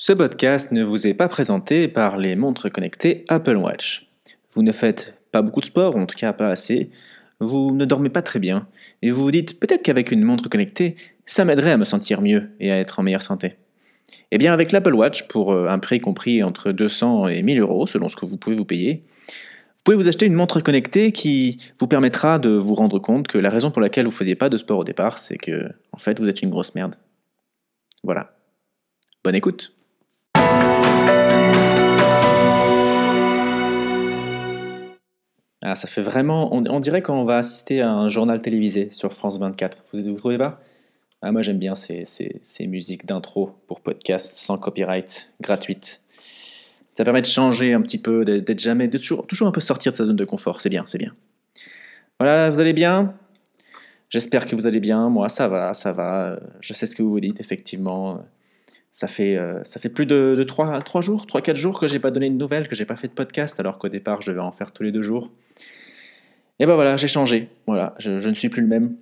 Ce podcast ne vous est pas présenté par les montres connectées Apple Watch. Vous ne faites pas beaucoup de sport, en tout cas pas assez, vous ne dormez pas très bien, et vous vous dites peut-être qu'avec une montre connectée, ça m'aiderait à me sentir mieux et à être en meilleure santé. Eh bien avec l'Apple Watch, pour euh, un prix compris entre 200 et 1000 euros, selon ce que vous pouvez vous payer, vous pouvez vous acheter une montre connectée qui vous permettra de vous rendre compte que la raison pour laquelle vous ne faisiez pas de sport au départ, c'est que, en fait, vous êtes une grosse merde. Voilà. Bonne écoute. Ah, ça fait vraiment. On, dirait qu'on va assister à un journal télévisé sur France 24. Vous ne trouvez pas? Ah, Moi, j'aime bien ces, ces, musiques d'intro pour podcast sans copyright, gratuites. Ça permet de changer un petit peu, d'être jamais. de toujours, toujours un peu sortir de sa zone de confort. C'est bien, c'est bien. Voilà, vous allez bien? J'espère que vous allez bien. Moi, ça va, ça va. Je sais ce que vous dites, effectivement. Ça fait, euh, ça fait plus de, de 3, 3 jours, 3-4 jours que j'ai pas donné de nouvelles, que j'ai pas fait de podcast, alors qu'au départ, je vais en faire tous les deux jours. Et ben voilà, j'ai changé. Voilà, je, ne suis plus le même.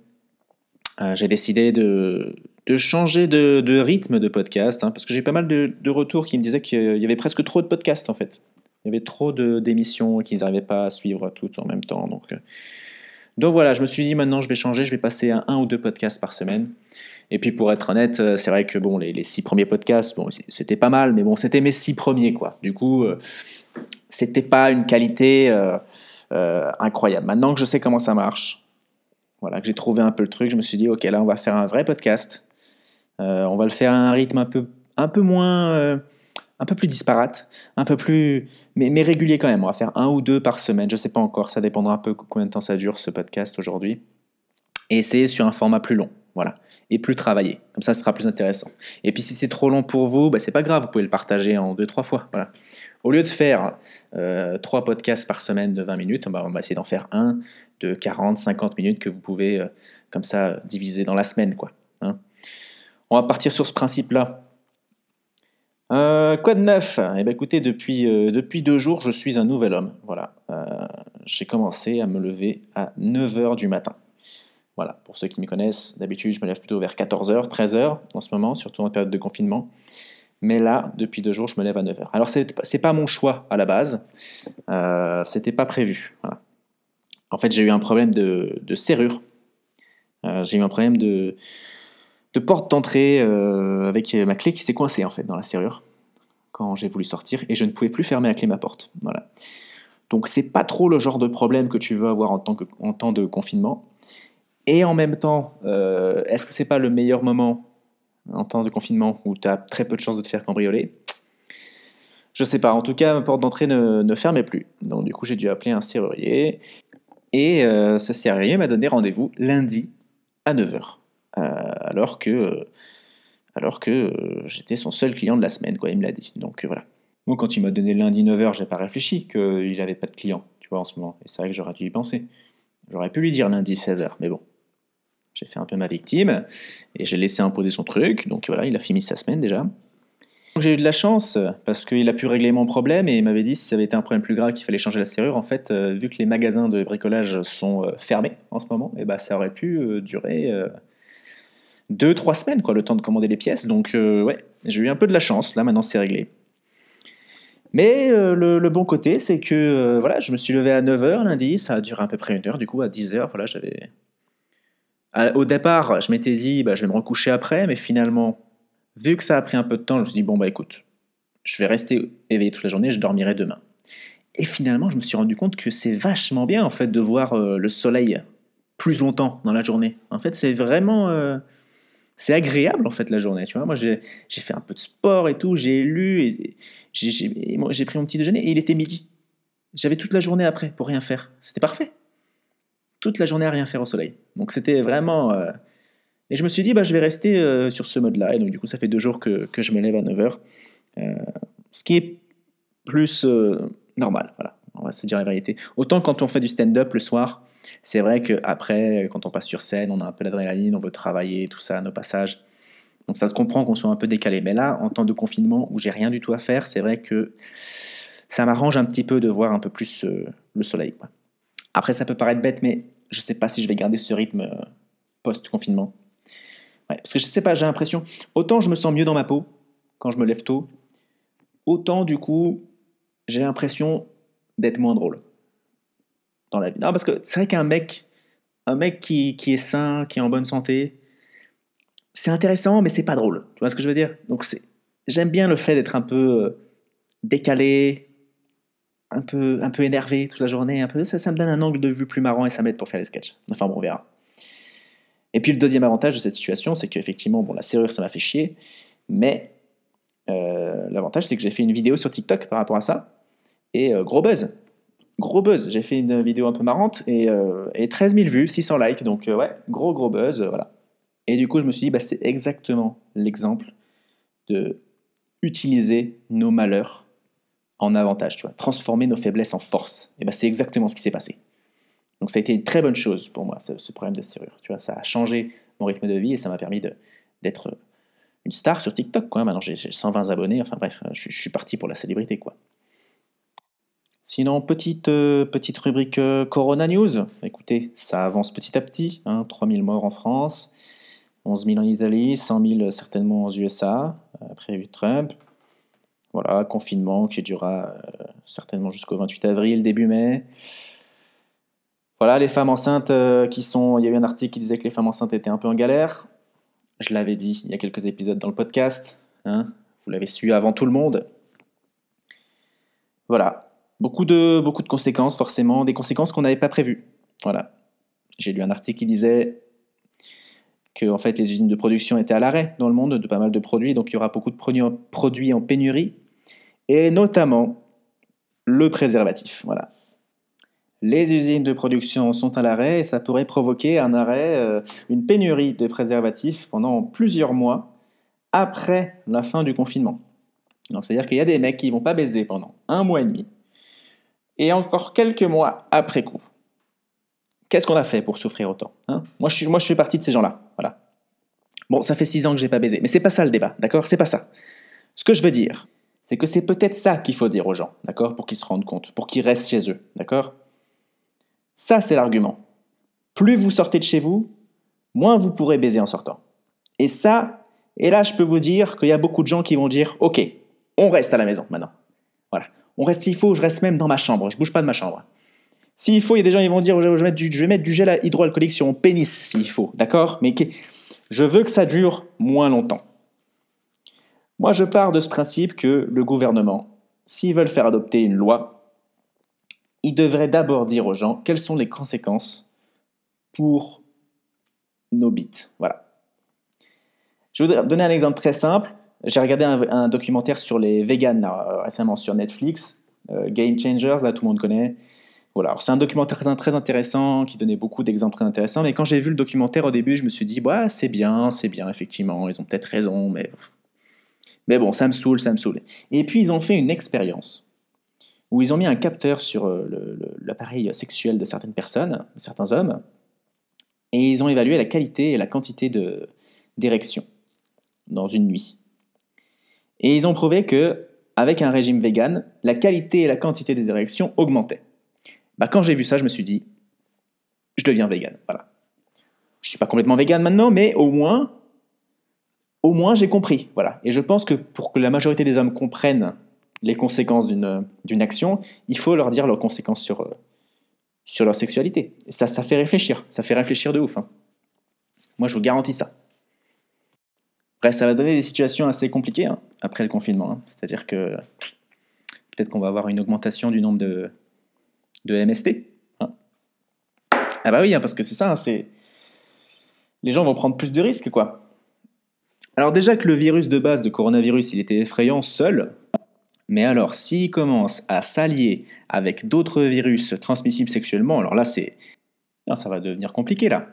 Euh, j'ai décidé de, de changer de, rythme de podcast, hein, parce que j'ai pas mal de, retours qui me disaient qu'il y avait presque trop de podcasts en fait. Il y avait trop d'émissions qu'ils n'arrivaient pas à suivre tout en même temps. Donc, euh, donc voilà, je me suis dit maintenant je vais changer, je vais passer à un ou deux podcasts par semaine. Et puis pour être honnête, euh, c'est vrai que bon, les, six premiers podcasts, c'était pas mal, mais bon, c'était mes six premiers, quoi. Du coup, euh, c'était pas une qualité euh, incroyable. Maintenant que je sais comment ça marche, voilà, que j'ai trouvé un peu le truc, je me suis dit, ok, là, on va faire un vrai podcast. on va le faire à un rythme un peu moins, un peu plus disparate, un peu plus, mais, mais régulier quand même. On va faire un ou deux par semaine. Je sais pas encore, ça dépendra un peu combien de temps ça dure ce podcast aujourd'hui. Et sur un format plus long. Voilà. Et plus travaillé. Comme ça, ce sera plus intéressant. Et puis, si c'est trop long pour vous, bah, c'est pas grave. Vous pouvez le partager en deux, trois fois. Voilà. Au lieu de faire euh, trois podcasts par semaine de 20 minutes, bah, on va essayer d'en faire un de 40, 50 minutes que vous pouvez, euh, comme ça, diviser dans la semaine, quoi. Hein. on va partir sur ce principe-là. Euh, quoi de neuf? Eh bien, écoutez, depuis, depuis deux jours, je suis un nouvel homme. Voilà. J'ai commencé à me lever à 9h du matin. Voilà, pour ceux qui me connaissent, d'habitude je me lève plutôt vers 14h, 13h en ce moment, surtout en période de confinement. Mais là, depuis deux jours, je me lève à 9h. Alors, ce n'est pas mon choix à la base, euh, c'était pas prévu. En fait, j'ai eu un problème de, serrure. Euh, j'ai eu un problème de, de porte d'entrée euh, avec ma clé qui s'est coincée en fait dans la serrure quand j'ai voulu sortir et je ne pouvais plus fermer à clé ma porte. Voilà. Donc c'est pas trop le genre de problème que tu veux avoir en, en temps de confinement. Et en même temps, euh, est-ce que c'est pas le meilleur moment en temps de confinement où tu as très peu de chances de te faire cambrioler? Je sais pas. En tout cas, ma porte d'entrée ne, fermait plus. Donc du coup, j'ai dû appeler un serrurier. Et euh, ce serrurier m'a donné rendez-vous lundi à 9h. Euh, alors que, alors que j'étais son seul client de la semaine, quoi, il me l'a dit. Donc voilà. Moi, quand il m'a donné lundi 9h, j'ai pas réfléchi qu'il n'avait pas de client, tu vois, en ce moment. Et c'est vrai que j'aurais dû y penser. J'aurais pu lui dire lundi 16h, mais bon, j'ai fait un peu ma victime et j'ai laissé imposer son truc. Donc voilà, il a fini sa semaine déjà. J'ai eu de la chance parce qu'il a pu régler mon problème et il m'avait dit si ça avait été un problème plus grave qu'il fallait changer la serrure. En fait, euh, vu que les magasins de bricolage sont euh, fermés en ce moment, et eh ben, ça aurait pu euh, durer deux, trois semaines, quoi, le temps de commander les pièces. Donc ouais, j'ai eu un peu de la chance. Là, maintenant, c'est réglé. Mais le, le, bon côté, c'est que voilà, je me suis levé à 9h lundi, ça a duré à peu près une heure, du coup à 10h, voilà, j'avais au départ, je m'étais dit, bah, je vais me recoucher après, mais finalement, vu que ça a pris un peu de temps, je me suis dit, bon, bah écoute, je vais rester éveillé toute la journée, je dormirai demain. Et finalement, je me suis rendu compte que c'est vachement bien, en fait, de voir euh, le soleil plus longtemps dans la journée. En fait, c'est vraiment... C'est agréable, en fait, la journée, tu vois. Moi, j'ai fait un peu de sport et tout, j'ai lu, et j'ai pris mon petit déjeuner, et il était midi. J'avais toute la journée après pour rien faire. C'était parfait toute la journée à rien faire au soleil. Donc c'était vraiment... Euh, et je me suis dit, bah, je vais rester euh, sur ce mode-là. Et donc du coup, ça fait deux jours que, que je me lève à 9h. Euh, ce qui est plus normal, voilà. On va se dire la vérité. Autant quand on fait du stand-up le soir, c'est vrai qu'après, quand on passe sur scène, on a un peu l'adrénaline, on veut travailler, tout ça, nos passages. Donc ça se comprend qu'on soit un peu décalé. Mais là, en temps de confinement où j'ai rien du tout à faire, c'est vrai que ça m'arrange un petit peu de voir un peu plus le soleil. Après, ça peut paraître bête, mais je ne sais pas si je vais garder ce rythme euh, post-confinement. parce que je ne sais pas, j'ai l'impression, autant je me sens mieux dans ma peau quand je me lève tôt, autant du coup, j'ai l'impression d'être moins drôle dans la vie. Non, parce que c'est vrai qu'un mec, un mec qui, qui, est sain, qui est en bonne santé, c'est intéressant, mais c'est pas drôle. Tu vois ce que je veux dire? Donc j'aime bien le fait d'être un peu euh, décalé, un peu, un peu énervé toute la journée, un peu ça, ça me donne un angle de vue plus marrant et ça m'aide pour faire les sketchs. Enfin bon, on verra. Et puis le deuxième avantage de cette situation, c'est qu'effectivement, bon, la serrure, ça m'a fait chier, mais euh, l'avantage, c'est que j'ai fait une vidéo sur TikTok par rapport à ça, et euh, gros buzz. Gros buzz. J'ai fait une vidéo un peu marrante, et, et 13 000 vues, 600 likes, donc ouais, gros gros buzz, voilà. Et du coup, je me suis dit, bah, c'est exactement l'exemple de utiliser nos malheurs en avantage, tu vois, transformer nos faiblesses en force. Et ben c'est exactement ce qui s'est passé. Donc ça a été une très bonne chose pour moi, ce, problème de serrure. Tu vois, ça a changé mon rythme de vie et ça m'a permis d'être une star sur TikTok. Quoi. Maintenant j'ai 120 abonnés, enfin bref, je, suis parti pour la célébrité. quoi. Sinon, petite, euh, petite rubrique euh, Corona News. Écoutez, ça avance petit à petit. Hein, 3000 morts en France, 11 000 en Italie, 100 000 certainement aux USA, après Trump. Voilà, confinement qui durera euh, certainement jusqu'au 28 avril, début mai. Voilà, les femmes enceintes euh, qui sont. Il y a eu un article qui disait que les femmes enceintes étaient un peu en galère. Je l'avais dit il y a quelques épisodes dans le podcast. Hein. vous l'avez su avant tout le monde. Voilà. Beaucoup de, beaucoup de conséquences, forcément, des conséquences qu'on n'avait pas prévues. Voilà. J'ai lu un article qui disait que en fait, les usines de production étaient à l'arrêt dans le monde de pas mal de produits, donc il y aura beaucoup de produits en pénurie et notamment le préservatif. Voilà. Les usines de production sont à l'arrêt et ça pourrait provoquer un arrêt, euh, une pénurie de préservatifs pendant plusieurs mois après la fin du confinement. Donc c'est-à-dire qu'il y a des mecs qui vont pas baiser pendant un mois et demi et encore quelques mois après coup. Qu'est-ce qu'on a fait pour souffrir autant hein? Moi, je suis, moi, je fais partie de ces gens-là. Voilà. Bon, ça fait six ans que j'ai pas baisé, mais c'est pas ça le débat, d'accord? C'est pas ça. Ce que je veux dire, c'est que c'est peut-être ça qu'il faut dire aux gens, d'accord? Pour qu'ils se rendent compte, pour qu'ils restent chez eux, d'accord? Ça, c'est l'argument. Plus vous sortez de chez vous, moins vous pourrez baiser en sortant. Et ça, et là, je peux vous dire qu'il y a beaucoup de gens qui vont dire Ok, on reste à la maison maintenant. Voilà. On reste s'il faut, je reste même dans ma chambre, je bouge pas de ma chambre. S'il faut, il y a des gens qui vont dire je vais, mettre du, je du gel hydroalcoolique sur mon pénis s'il faut, d'accord? Mais je veux que ça dure moins longtemps. Moi, je pars de ce principe que le gouvernement, s'ils veulent faire adopter une loi, il devrait d'abord dire aux gens quelles sont les conséquences pour nos bits. Voilà. Je voudrais donner un exemple très simple. J'ai regardé un, documentaire sur les vegans récemment sur Netflix, euh, Game Changers, là tout le monde connaît. Voilà, c'est un documentaire très intéressant qui donnait beaucoup d'exemples très intéressants. Mais quand j'ai vu le documentaire au début, je me suis dit, bah, c'est bien, c'est bien, effectivement, ils ont peut-être raison, mais mais bon, ça me saoule, ça me saoule. Et puis ils ont fait une expérience où ils ont mis un capteur sur euh, l'appareil sexuel de certaines personnes, de certains hommes, et ils ont évalué la qualité et la quantité d'érection dans une nuit. Et ils ont prouvé que avec un régime vegan, la qualité et la quantité des érections augmentaient. Bah, quand j'ai vu ça, je me suis dit, je deviens vegan. Voilà. Je suis pas complètement vegan maintenant, mais au moins, au moins j'ai compris. Voilà. Et je pense que pour que la majorité des hommes comprennent les conséquences d'une action, il faut leur dire leurs conséquences sur, euh, sur leur sexualité. Ça, ça fait réfléchir. Ça fait réfléchir de ouf. Hein. Moi, je vous garantis ça. Bref, ça va donner des situations assez compliquées hein, après le confinement. Hein. C'est-à-dire que peut-être qu'on va avoir une augmentation du nombre de, de MST. Ah bah oui, parce que c'est ça, c'est... Les gens vont prendre plus de risques, quoi. Alors déjà que le virus de base de coronavirus, il était effrayant seul, mais alors s'il commence à s'allier avec d'autres virus transmissibles sexuellement, alors là c'est... ça va devenir compliqué là.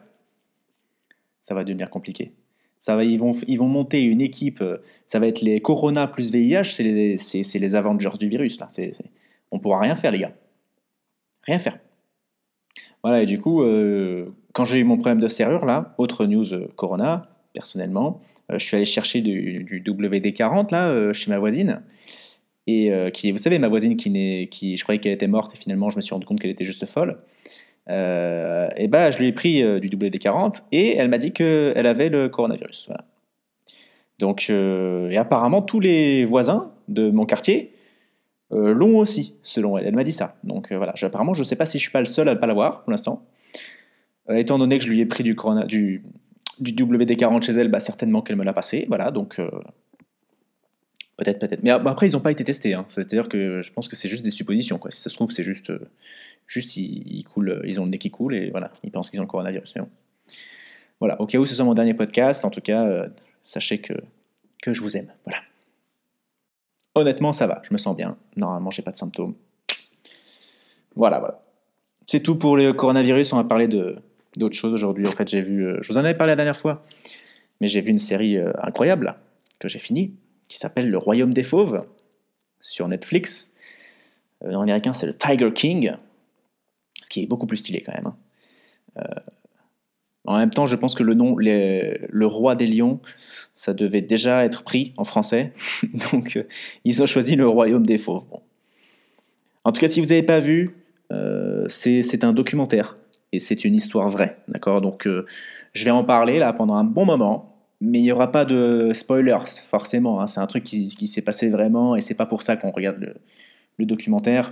Ça va devenir compliqué. Ça va, ils, vont, ils vont monter une équipe, euh, ça va être les Corona plus VIH, c'est les, les Avengers du virus là. C'est, on pourra rien faire les gars. Rien faire. Voilà, et du coup, euh, quand j'ai eu mon problème de serrure là, autre news euh, Corona, personnellement, je suis allé chercher du, WD-40 là, chez ma voisine. Et qui, vous savez, ma voisine qui, qui je croyais qu'elle était morte et finalement je me suis rendu compte qu'elle était juste folle. Et bah, je lui ai pris du WD-40 et elle m'a dit qu'elle avait le coronavirus. Donc, et apparemment, tous les voisins de mon quartier euh, l'ont aussi, selon elle. Elle m'a dit ça. Donc euh, voilà, apparemment, je ne sais pas si je suis pas le seul à ne pas l'avoir pour l'instant. Euh, étant donné que je lui ai pris du, du, du WD-40 chez elle, bah, certainement qu'elle me l'a passé. Voilà, donc euh, peut-être, peut-être. Mais bah, après, ils n'ont pas été testés. Hein. C'est-à-dire que je pense que c'est juste des suppositions. Si ça se trouve, c'est juste, euh, juste ils, coulent, ils ont le nez qui coule et voilà, ils pensent qu'ils ont le coronavirus. Mais bon. Voilà, au cas où ce soit mon dernier podcast, en tout cas, euh, sachez que, que je vous aime. Voilà. Honnêtement, ça va, je me sens bien. Normalement, j'ai pas de symptômes. Voilà, voilà. C'est tout pour le coronavirus. On va parler de, d'autres choses aujourd'hui. En fait, j'ai vu, euh, je vous en avais parlé la dernière fois, mais j'ai vu une série euh, incroyable que j'ai finie, qui s'appelle Le Royaume des Fauves sur Netflix. Euh, en américain, c'est le Tiger King, ce qui est beaucoup plus stylé quand même. hein. Euh, en même temps, je pense que le nom, le roi des lions, ça devait déjà être pris en français. Donc, euh, ils ont choisi le royaume des fauves. En tout cas, si vous n'avez pas vu, c'est un documentaire et c'est une histoire vraie. D'accord? Donc, je vais en parler là pendant un bon moment, mais il n'y aura pas de spoilers, forcément. hein. C'est un truc qui, s'est passé vraiment et c'est pas pour ça qu'on regarde le, documentaire.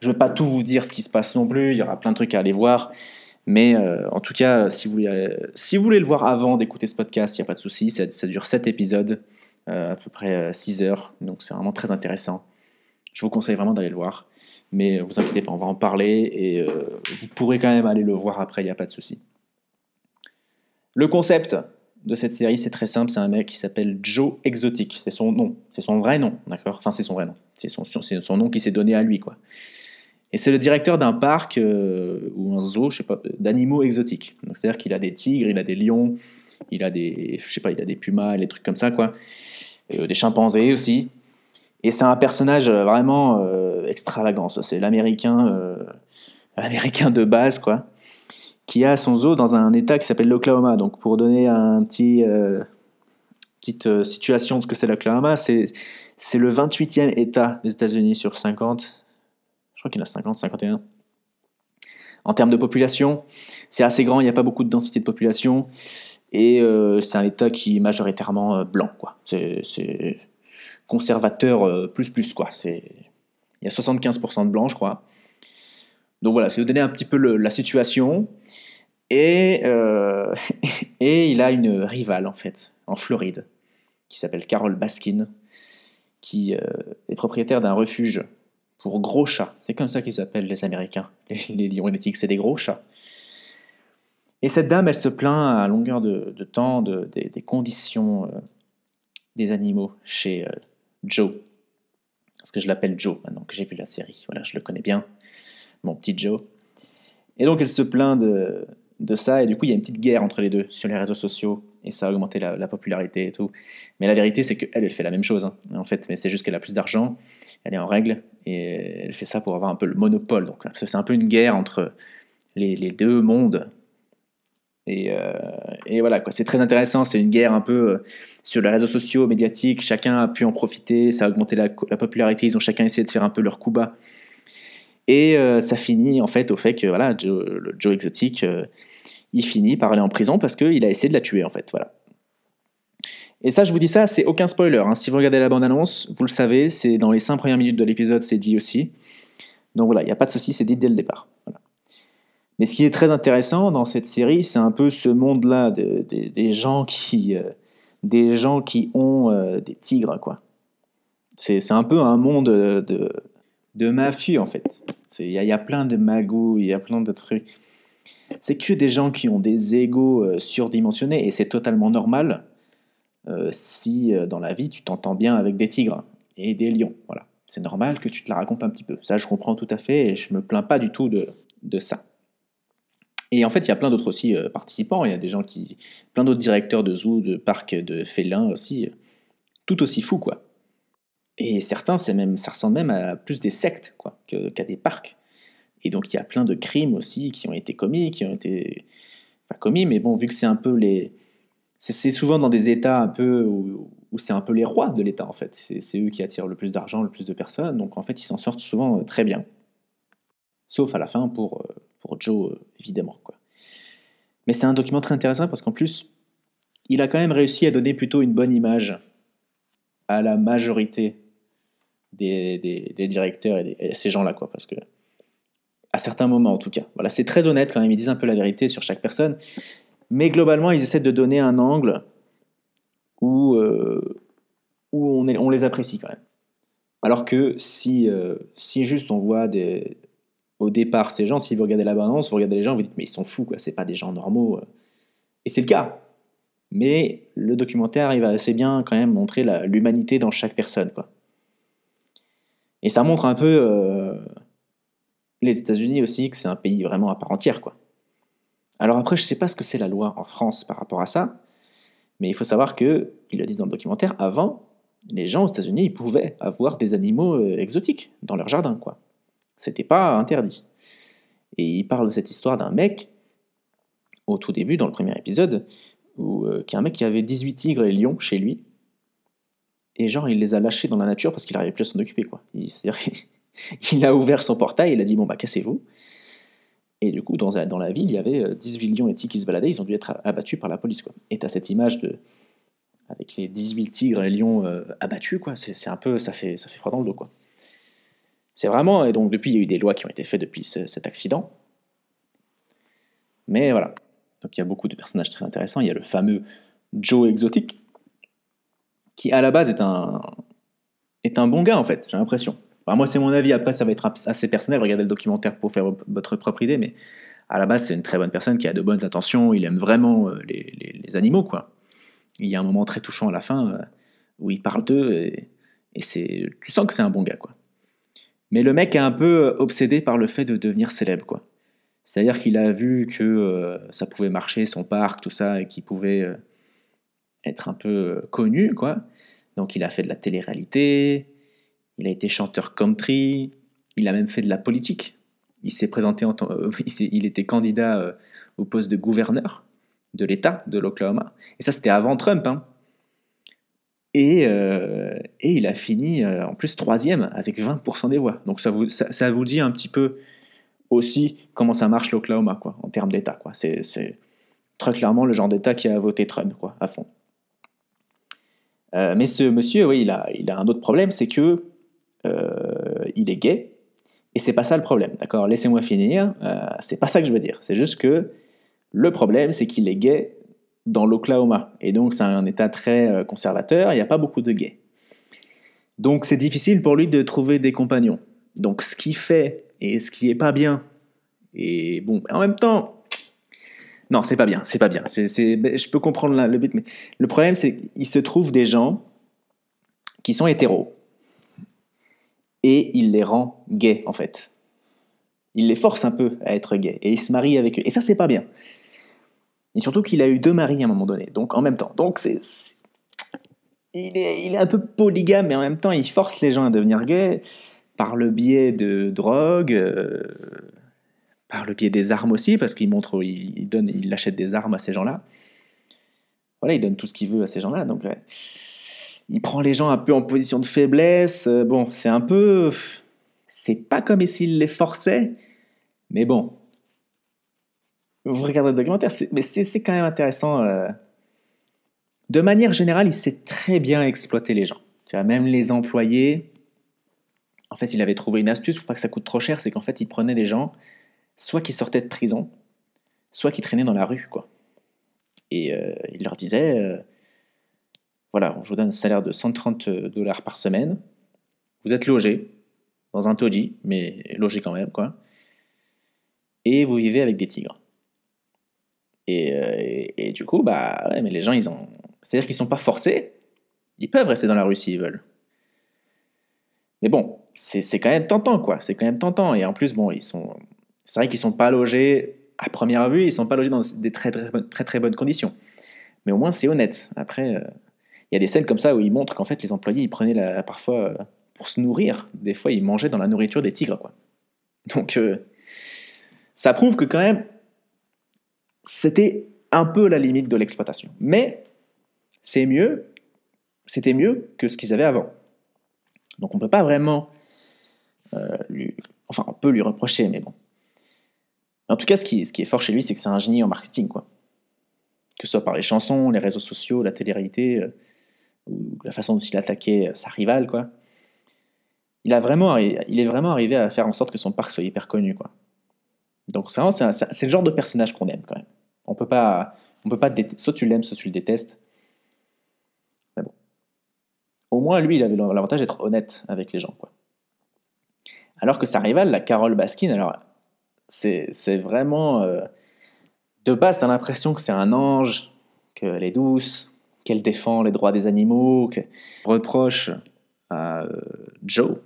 Je ne vais pas tout vous dire ce qui se passe non plus, il y aura plein de trucs à aller voir. Mais euh, en tout cas, si vous, voulez, euh, si vous voulez le voir avant d'écouter ce podcast, il n'y a pas de souci. Ça, dure 7 épisodes, euh, à peu près 6 heures. Donc c'est vraiment très intéressant. Je vous conseille vraiment d'aller le voir. Mais vous inquiétez pas, on va en parler et vous pourrez quand même aller le voir après, il n'y a pas de souci. Le concept de cette série, c'est très simple. C'est un mec qui s'appelle Joe Exotic. C'est son nom. C'est son vrai nom, d'accord? Enfin, c'est son vrai nom. C'est son, nom qui s'est donné à lui, quoi. Et c'est le directeur d'un parc euh, ou un zoo, je sais pas, d'animaux exotiques. C'est-à-dire qu'il a des tigres, il a des lions, il a des, je sais pas, il a des pumas, des trucs comme ça, quoi. Euh, des chimpanzés aussi. Et c'est un personnage euh, vraiment extravagant. C'est l'américain, l'américain de base, quoi, qui a son zoo dans un état qui s'appelle l'Oklahoma. Donc pour donner un petit, euh, petite euh, situation de ce que c'est l'Oklahoma, c'est c'est le 28e État des États-Unis sur 50 je crois qu'il y en a 50, 51. En termes de population, c'est assez grand, il n'y a pas beaucoup de densité de population. Et euh, c'est un État qui est majoritairement blanc. quoi. C'est conservateur plus plus. quoi. Il y a 75% de blancs, je crois. Donc voilà, c'est de donner un petit peu la situation. Et, euh, et il a une rivale, en fait, en Floride, qui s'appelle Carol Baskin, qui euh, est propriétaire d'un refuge pour gros chats. C'est comme ça qu'ils s'appellent les Américains, les, les lions tigres, c'est des gros chats. Et cette dame, elle se plaint à longueur de, temps de- des- conditions euh, des animaux chez Joe. Parce que je l'appelle Joe maintenant que j'ai vu la série. Voilà, je le connais bien, mon petit Joe. Et donc elle se plaint de, de ça, et du coup il y a une petite guerre entre les deux sur les réseaux sociaux, et ça a augmenté la, la popularité et tout. Mais la vérité, c'est qu'elle, elle fait la même chose, hein, en fait, mais c'est juste qu'elle a plus d'argent, elle est en règle, et elle fait ça pour avoir un peu le monopole. Donc c'est un peu une guerre entre les, les deux mondes. Et, euh, et voilà, quoi. c'est très intéressant, c'est une guerre un peu euh, sur les réseaux sociaux, médiatiques, chacun a pu en profiter, ça a augmenté la, la popularité, ils ont chacun essayé de faire un peu leur coup bas. Et euh, ça finit en fait au fait que voilà, Joe, le Joe Exotic, euh, il finit par aller en prison parce qu'il a essayé de la tuer en fait. Voilà. Et ça, je vous dis ça, c'est aucun spoiler. hein. Si vous regardez la bande-annonce, vous le savez, c'est dans les 5 premières minutes de l'épisode, c'est dit aussi. Donc voilà, il n'y a pas de souci, c'est dit dès le départ. Mais ce qui est très intéressant dans cette série, c'est un peu ce monde-là de- de- des gens qui, euh, des gens qui ont des tigres, quoi. C'est un peu un monde de, de, mafieux, en fait. Il y, a- plein de magouilles, il y a plein de trucs. C'est que des gens qui ont des égos euh, surdimensionnés, et c'est totalement normal euh, si euh, dans la vie tu t'entends bien avec des tigres et des lions. Voilà. C'est normal que tu te la racontes un petit peu. Ça, je comprends tout à fait, et je me plains pas du tout de, ça. Et en fait, il y a plein d'autres aussi participants. Il y a des gens qui. plein d'autres directeurs de zoos, de parcs de félins aussi. tout aussi fous, quoi. Et certains, c'est même, ça ressemble même à plus des sectes, quoi, qu'à des parcs. Et donc, il y a plein de crimes aussi qui ont été commis, qui ont été. pas commis, mais bon, vu que c'est un peu les. C'est souvent dans des États un peu où, où c'est un peu les rois de l'État, en fait. C'est c'est eux qui attirent le plus d'argent, le plus de personnes. Donc, en fait, ils s'en sortent souvent euh, très bien. Sauf à la fin pour, euh, pour Joe, euh, évidemment. Quoi. Mais c'est un document très intéressant parce qu'en plus, il a quand même réussi à donner plutôt une bonne image à la majorité des, des, directeurs et, ces gens-là, quoi, parce que à certains moments en tout cas. Voilà, c'est très honnête quand même, ils disent un peu la vérité sur chaque personne, mais globalement ils essaient de donner un angle où, euh, où on, est, on les apprécie quand même. Alors que si, euh, si juste on voit des, au départ ces gens, si vous regardez la balance, vous regardez les gens, vous dites mais ils sont fous, quoi, c'est pas des gens normaux. Et c'est le cas. Mais le documentaire arrive assez bien quand même montrer l'humanité dans chaque personne, quoi. Et ça montre un peu euh, les États-Unis aussi, que c'est un pays vraiment à part entière, quoi. Alors après, je sais pas ce que c'est la loi en France par rapport à ça, mais il faut savoir que, ils le disent dans le documentaire, avant, les gens aux États-Unis, pouvaient avoir des animaux euh, exotiques dans leur jardin, quoi. C'était pas interdit. Et il parle de cette histoire d'un mec, au tout début, dans le premier épisode, où, euh, qui est un mec qui avait 18 tigres et lions chez lui, et genre, il les a lâchés dans la nature parce qu'il n'arrivait plus à s'en occuper, quoi. Il, il a ouvert son portail, il a dit, bon, bah, cassez-vous. Et du coup, dans, la ville, il y avait 18 euh, lions et tigres qui se baladaient, ils ont dû être abattus par la police, quoi. Et t'as cette image de, avec les 18 tigres et lions euh, abattus, quoi. C'est un peu, ça fait, ça fait froid dans le dos, quoi. C'est vraiment, et donc depuis, il y a eu des lois qui ont été faites depuis cet accident. Mais voilà. Donc il y a beaucoup de personnages très intéressants. Il y a le fameux Joe exotique, qui à la base est un, est un bon gars en fait, j'ai l'impression. moi c'est mon avis, après ça va être assez personnel, regardez le documentaire pour faire votre propre idée, mais à la base c'est une très bonne personne qui a de bonnes intentions, il aime vraiment euh, les, les animaux quoi il y a un moment très touchant à la fin euh, où il parle d'eux et, tu sens que c'est un bon gars, quoi. Mais le mec est un peu euh, obsédé par le fait de devenir célèbre, quoi. C'est-à-dire qu'il a vu que ça pouvait marcher, son parc, tout ça, et qu'il pouvait être un peu connu, quoi. Donc il a fait de la télé-réalité, il a été chanteur country, il a même fait de la politique. Il s'est présenté en tant, il était candidat au poste de gouverneur de l'État de l'Oklahoma. Et ça, c'était avant Trump. Hein. Et, euh, et, il a fini euh, en plus troisième avec 20% des voix. Donc ça vous, ça, vous dit un petit peu aussi comment ça marche l'Oklahoma quoi, en termes d'État. Quoi. C'est, très clairement le genre d'État qui a voté Trump quoi, à fond. Euh, mais ce monsieur, oui, il a, un autre problème, c'est que il est gay. Et c'est pas ça le problème, d'accord? Laissez-moi finir. c'est pas ça que je veux dire. C'est juste que le problème, c'est qu'il est gay dans l'Oklahoma. Et donc, c'est un État très euh, conservateur, il n'y a pas beaucoup de gays. Donc, c'est difficile pour lui de trouver des compagnons. Donc, ce qu'il fait et ce qui est pas bien, et bon, en même temps, non, c'est pas bien, c'est pas bien. je peux comprendre le but, mais le problème, c'est qu'il se trouve des gens qui sont hétéros et il les rend gays, en fait. Il les force un peu à être gays et il se marie avec eux. Et ça, c'est pas bien. Et surtout qu'il a eu deux maris à un moment donné, donc en même temps. Donc c'est. Il est, il est un peu polygame, mais en même temps, il force les gens à devenir gays par le biais de drogue, euh, par le biais des armes aussi, parce qu'il montre, il, donne, il achète des armes à ces gens-là. Voilà, il donne tout ce qu'il veut à ces gens-là. Donc, il prend les gens un peu en position de faiblesse. Euh, bon, c'est un peu, c'est pas comme s'il les forçait, mais bon, vous regardez le documentaire, mais c'est quand même intéressant. Euh. De manière générale, il sait très bien exploiter les gens. Tu vois, même les employés. En fait, il avait trouvé une astuce pour pas que ça coûte trop cher, c'est qu'en fait, il prenait des gens, soit qui sortaient de prison, soit qui traînaient dans la rue, quoi. Et euh, il leur disait, euh, voilà, je vous donne un salaire de 130 dollars par semaine, vous êtes logé dans un taudis, mais logé quand même, quoi. Et vous vivez avec des tigres. Euh, et, du coup, bah, mais les gens, ils ont. C'est-à-dire qu'ils sont pas forcés. Ils peuvent rester dans la rue s'ils veulent. Mais bon, c'est quand même tentant, quoi. C'est quand même tentant. Et en plus, bon, ils sont. C'est vrai qu'ils sont pas logés à première vue. Ils sont pas logés dans des très très, très, très bonnes conditions. Mais au moins, c'est honnête. Après, euh, il y a des scènes comme ça où ils montrent qu'en fait, les employés, ils prenaient parfois euh, pour se nourrir. Des fois, ils mangeaient dans la nourriture des tigres, quoi. Donc, ça prouve que quand même, c'était un peu la limite de l'exploitation. Mais c'est mieux, c'était mieux que ce qu'ils avaient avant. Donc on ne peut pas vraiment euh, lui... Enfin, on peut lui reprocher, mais bon. En tout cas, ce qui, est fort chez lui, c'est que c'est un génie en marketing, quoi. Que ce soit par les chansons, les réseaux sociaux, la télé-réalité, euh, ou la façon dont il attaquait sa rivale, quoi. il, a vraiment, il est vraiment arrivé à faire en sorte que son parc soit hyper connu. Quoi. Donc c'est, c'est, le genre de personnage qu'on aime quand même. On peut pas, on peut pas soit tu l'aimes, soit tu le détestes. Mais bon. Au moins, lui, il avait l'avantage d'être honnête avec les gens. Quoi. Alors que sa rivale, la Carole Baskin, alors c'est, vraiment... Euh, de base, t'as l'impression que c'est un ange, qu'elle est douce, qu'elle défend les droits des animaux, qu'elle reproche à euh, Joe,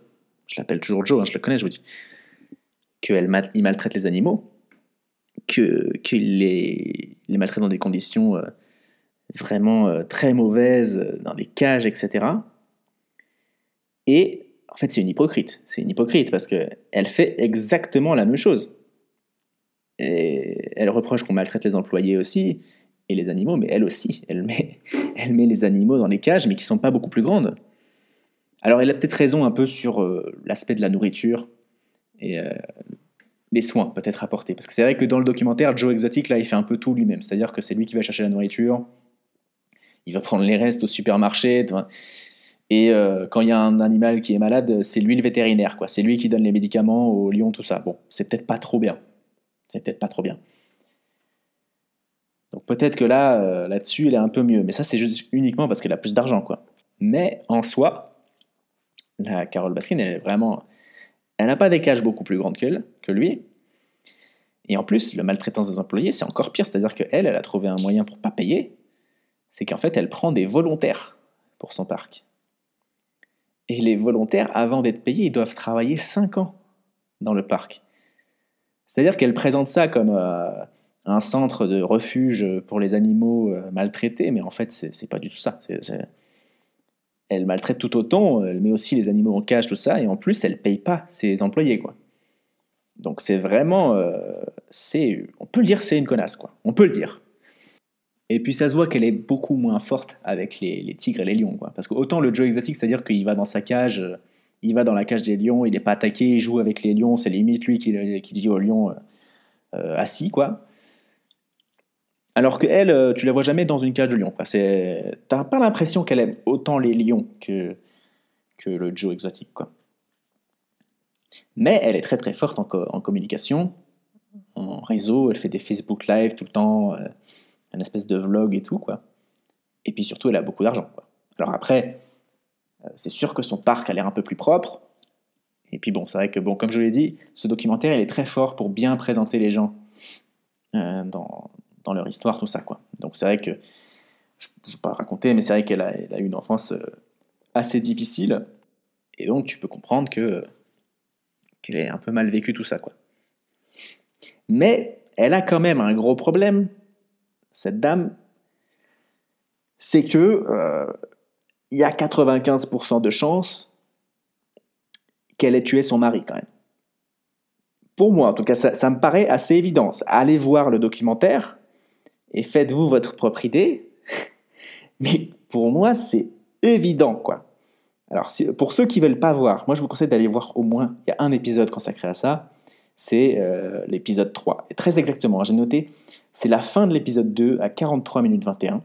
je l'appelle toujours Joe, hein, je le connais, je vous dis, qu'il maltraite les animaux, qu'il les, les, maltraite dans des conditions euh, vraiment très mauvaises, dans des cages, etc. Et en fait, c'est une hypocrite. C'est une hypocrite parce qu'elle fait exactement la même chose. Elle reproche qu'on maltraite les employés aussi, et les animaux, mais elle aussi. Elle met, les animaux dans les cages, mais qui sont pas beaucoup plus grandes. Alors, elle a peut-être raison un peu sur euh, l'aspect de la nourriture et euh, les soins peut-être apportés. Parce que c'est vrai que dans le documentaire, Joe Exotic, là, il fait un peu tout lui-même. C'est-à-dire que c'est lui qui va chercher la nourriture, il va prendre les restes au supermarché. Et euh, quand il y a un animal qui est malade, c'est lui le vétérinaire, quoi. C'est lui qui donne les médicaments aux lions, tout ça. Bon, c'est peut-être pas trop bien. C'est peut-être pas trop bien. Donc peut-être que là, là-dessus, elle est un peu mieux. Mais ça, c'est juste uniquement parce qu'elle a plus d'argent, quoi. Mais en soi, la Carole Baskin, elle est vraiment. Elle n'a pas des cages beaucoup plus grandes qu'elle, que lui. Et en plus, le maltraitance des employés, c'est encore pire. C'est-à-dire qu'elle, elle a trouvé un moyen pour pas payer. C'est qu'en fait, elle prend des volontaires pour son parc. Et les volontaires, avant d'être payés, ils doivent travailler 5 ans dans le parc. C'est-à-dire qu'elle présente ça comme euh, un centre de refuge pour les animaux euh, maltraités, mais en fait, c'est pas du tout ça. Elle maltraite tout autant, elle met aussi les animaux en cage, tout ça, et en plus, elle paye pas ses employés, quoi. Donc c'est vraiment, euh, c'est, on peut le dire, c'est une connasse, quoi. On peut le dire. Et puis ça se voit qu'elle est beaucoup moins forte avec les, tigres et les lions, quoi. Parce que autant le Joe exotique, c'est-à-dire qu'il va dans sa cage, il va dans la cage des lions, il n'est pas attaqué, il joue avec les lions, c'est limite lui qui, qui dit aux lions euh, assis, quoi. Alors que elle, euh, tu la vois jamais dans une cage de lion. T'as pas l'impression qu'elle aime autant les lions que, que le Joe exotique. Quoi. Mais elle est très très forte en, en communication, en réseau, elle fait des Facebook Live tout le temps, euh, un espèce de vlog et tout. quoi. Et puis surtout, elle a beaucoup d'argent. Alors après, euh, c'est sûr que son parc a l'air un peu plus propre. Et puis bon, c'est vrai que, bon, comme je l'ai dit, ce documentaire, il est très fort pour bien présenter les gens dans, dans leur histoire, tout ça. Quoi. Donc c'est vrai que, je ne vais pas raconter, mais c'est vrai qu'elle a, eu une enfance euh, assez difficile, et donc tu peux comprendre que qu'elle ait un peu mal vécu tout ça. Quoi. Mais elle a quand même un gros problème, cette dame, c'est que euh, il y a 95% de chances qu'elle ait tué son mari quand même. Pour moi, en tout cas, ça, me paraît assez évident. Allez voir le documentaire, et faites-vous votre propre idée. Mais pour moi, c'est évident, quoi. Alors, pour ceux qui veulent pas voir, moi je vous conseille d'aller voir au moins, il y a un épisode consacré à ça, c'est euh, l'épisode 3. Et très exactement, j'ai noté, c'est la fin de l'épisode 2 à 43 minutes 21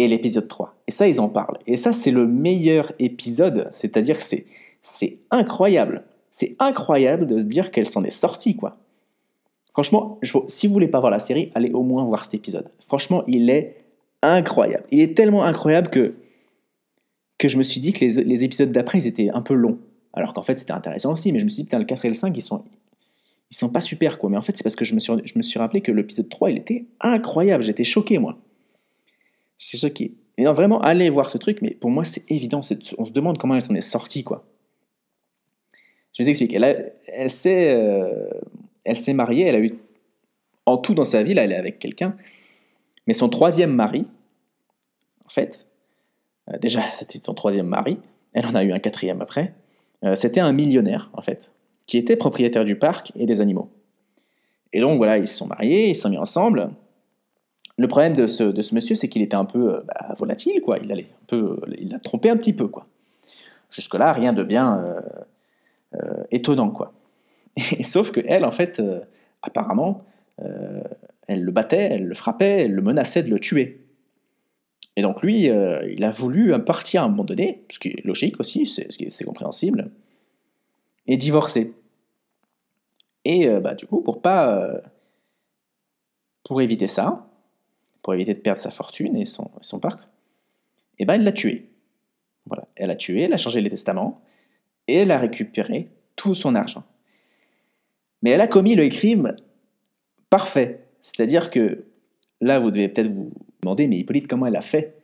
et l'épisode 3. Et ça, ils en parlent. Et ça, c'est le meilleur épisode, c'est-à-dire que c'est, c'est incroyable. C'est incroyable de se dire qu'elle s'en est sortie, quoi. Franchement, si vous voulez pas voir la série, allez au moins voir cet épisode. Franchement, il est incroyable. Il est tellement incroyable que, que je me suis dit que les, épisodes d'après, ils étaient un peu longs. Alors qu'en fait, c'était intéressant aussi, mais je me suis dit, putain, le 4 et le 5, ils sont, ils sont pas super, quoi. Mais en fait, c'est parce que je me suis, je me suis rappelé que l'épisode 3, il était incroyable. J'étais choqué, moi. J'étais choqué. Mais non, vraiment, allez voir ce truc, mais pour moi, c'est évident. On se demande comment elle s'en est sortie, quoi. Je vous explique. Elle. Euh, elle s'est mariée, elle a eu en tout dans sa vie, là, elle est avec quelqu'un, mais son troisième mari, en fait, euh, déjà c'était son troisième mari, elle en a eu un quatrième après, euh, c'était un millionnaire, en fait, qui était propriétaire du parc et des animaux. Et donc voilà, ils se sont mariés, ils se sont mis ensemble. Le problème de ce, de ce monsieur, c'est qu'il était un peu euh, bah, volatile, quoi. Il allait un peu, il l'a trompé un petit peu, quoi. Jusque-là, rien de bien étonnant, quoi. sauf que elle, en fait, euh, apparemment, euh, elle le battait, elle le frappait, elle le menaçait de le tuer. Et donc lui, il a voulu partir à un moment donné, ce qui est logique aussi, c'est compréhensible, et divorcer. Et bah, du coup, pour pas... pour éviter ça, pour éviter de perdre sa fortune et son, parc, eh ben elle l'a tué. Voilà, elle a tué, elle a changé les testaments, et elle a récupéré tout son argent. Mais elle a commis le crime parfait. C'est-à-dire que là, vous devez peut-être vous demander, mais Hippolyte, comment elle a fait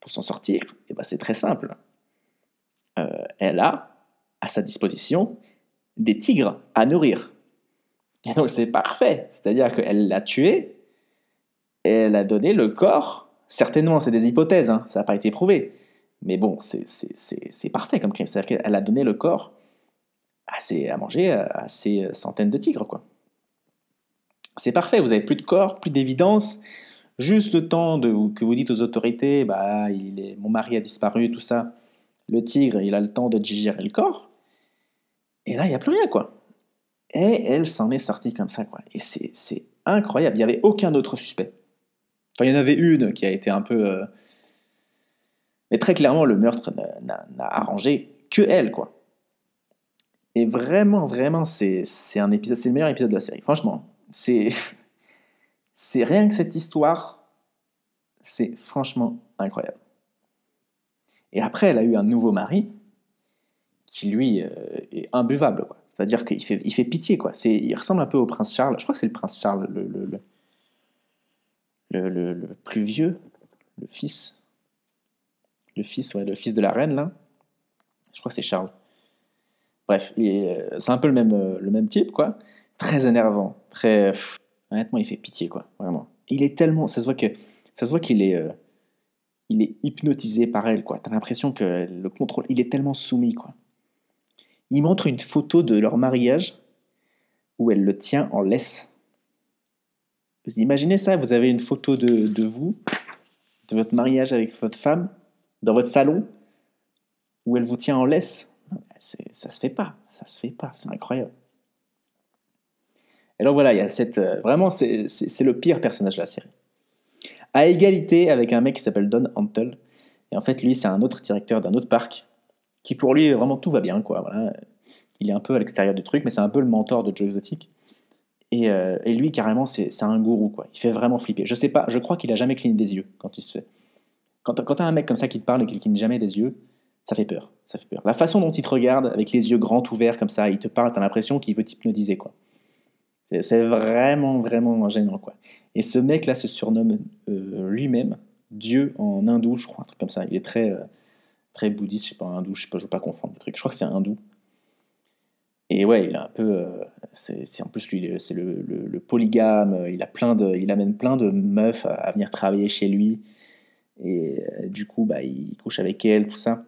pour s'en sortir? Eh ben, c'est très simple. Euh, elle a à sa disposition des tigres à nourrir. Et donc c'est parfait. C'est-à-dire qu'elle l'a tué, elle a donné le corps. Certainement, c'est des hypothèses, hein, ça n'a pas été prouvé. Mais bon, c'est parfait comme crime. C'est-à-dire qu'elle a donné le corps à, à manger à, ces centaines de tigres, quoi. C'est parfait, vous avez plus de corps, plus d'évidence, juste le temps que vous dites aux autorités, bah, mon mari a disparu, tout ça. Le tigre, il a le temps de digérer le corps. Et là, il n'y a plus rien, quoi. Et elle s'en est sortie comme ça, quoi. Et c'est incroyable. Il n'y avait aucun autre suspect. Enfin, il y en avait une qui a été un peu euh, mais très clairement, le meurtre n'a arrangé que elle, quoi. Et vraiment, vraiment, c'est un épisode, c'est le meilleur épisode de la série. Franchement, c'est c'est rien que cette histoire, c'est franchement incroyable. Et après, elle a eu un nouveau mari qui lui euh, est imbuvable, C'est-à-dire qu'il fait, il fait pitié, quoi. Il ressemble un peu au prince Charles. Je crois que c'est le prince Charles, le, le, le, le plus vieux, le fils le fils, ouais, le fils de la reine, là. Je crois que c'est Charles. Bref, euh, c'est un peu le même, euh, le même type, quoi. Très énervant, très... honnêtement, il fait pitié, quoi, vraiment. Il est tellement... Ça se voit que ça se voit qu'il est... Euh, il est hypnotisé par elle, quoi. T'as l'impression que le contrôle... Il est tellement soumis, quoi. Il montre une photo de leur mariage où elle le tient en laisse. Imaginez ça Vous avez une photo de, de vous, de votre mariage avec votre femme, dans votre salon où elle vous tient en laisse. Ça se fait pas, ça se fait pas, c'est incroyable. Et donc voilà, il y a cette. Euh, vraiment, c'est le pire personnage de la série. À égalité avec un mec qui s'appelle Don Antle. Et en fait, lui, c'est un autre directeur d'un autre parc qui, pour lui, vraiment tout va bien, quoi. Voilà. Il est un peu à l'extérieur du truc, mais c'est un peu le mentor de Joe Exotic. Et, euh, et lui, carrément, c'est un gourou, quoi. Il fait vraiment flipper. Je sais pas, je crois qu'il a jamais cligné des yeux quand il se fait. Quand, tu as un mec comme ça qui te parle et qui ne cligne jamais des yeux, ça fait peur. Ça fait peur. La façon dont il te regarde, avec les yeux grands ouverts comme ça, il te parle, tu as l'impression qu'il veut t'hypnotiser, quoi. C'est vraiment, vraiment gênant, quoi. Et ce mec-là se surnomme euh, lui-même Dieu en hindou, je crois, un truc comme ça. Il est très, euh, très bouddhiste, je sais pas, hindou, je ne veux pas confondre les trucs. Je crois que c'est hindou. Et ouais, il a un peu. Euh, c'est en plus lui, c'est le, polygame. Il a plein de, il amène plein de meufs à venir travailler chez lui. Et euh, du coup, bah, il couche avec elle, tout ça.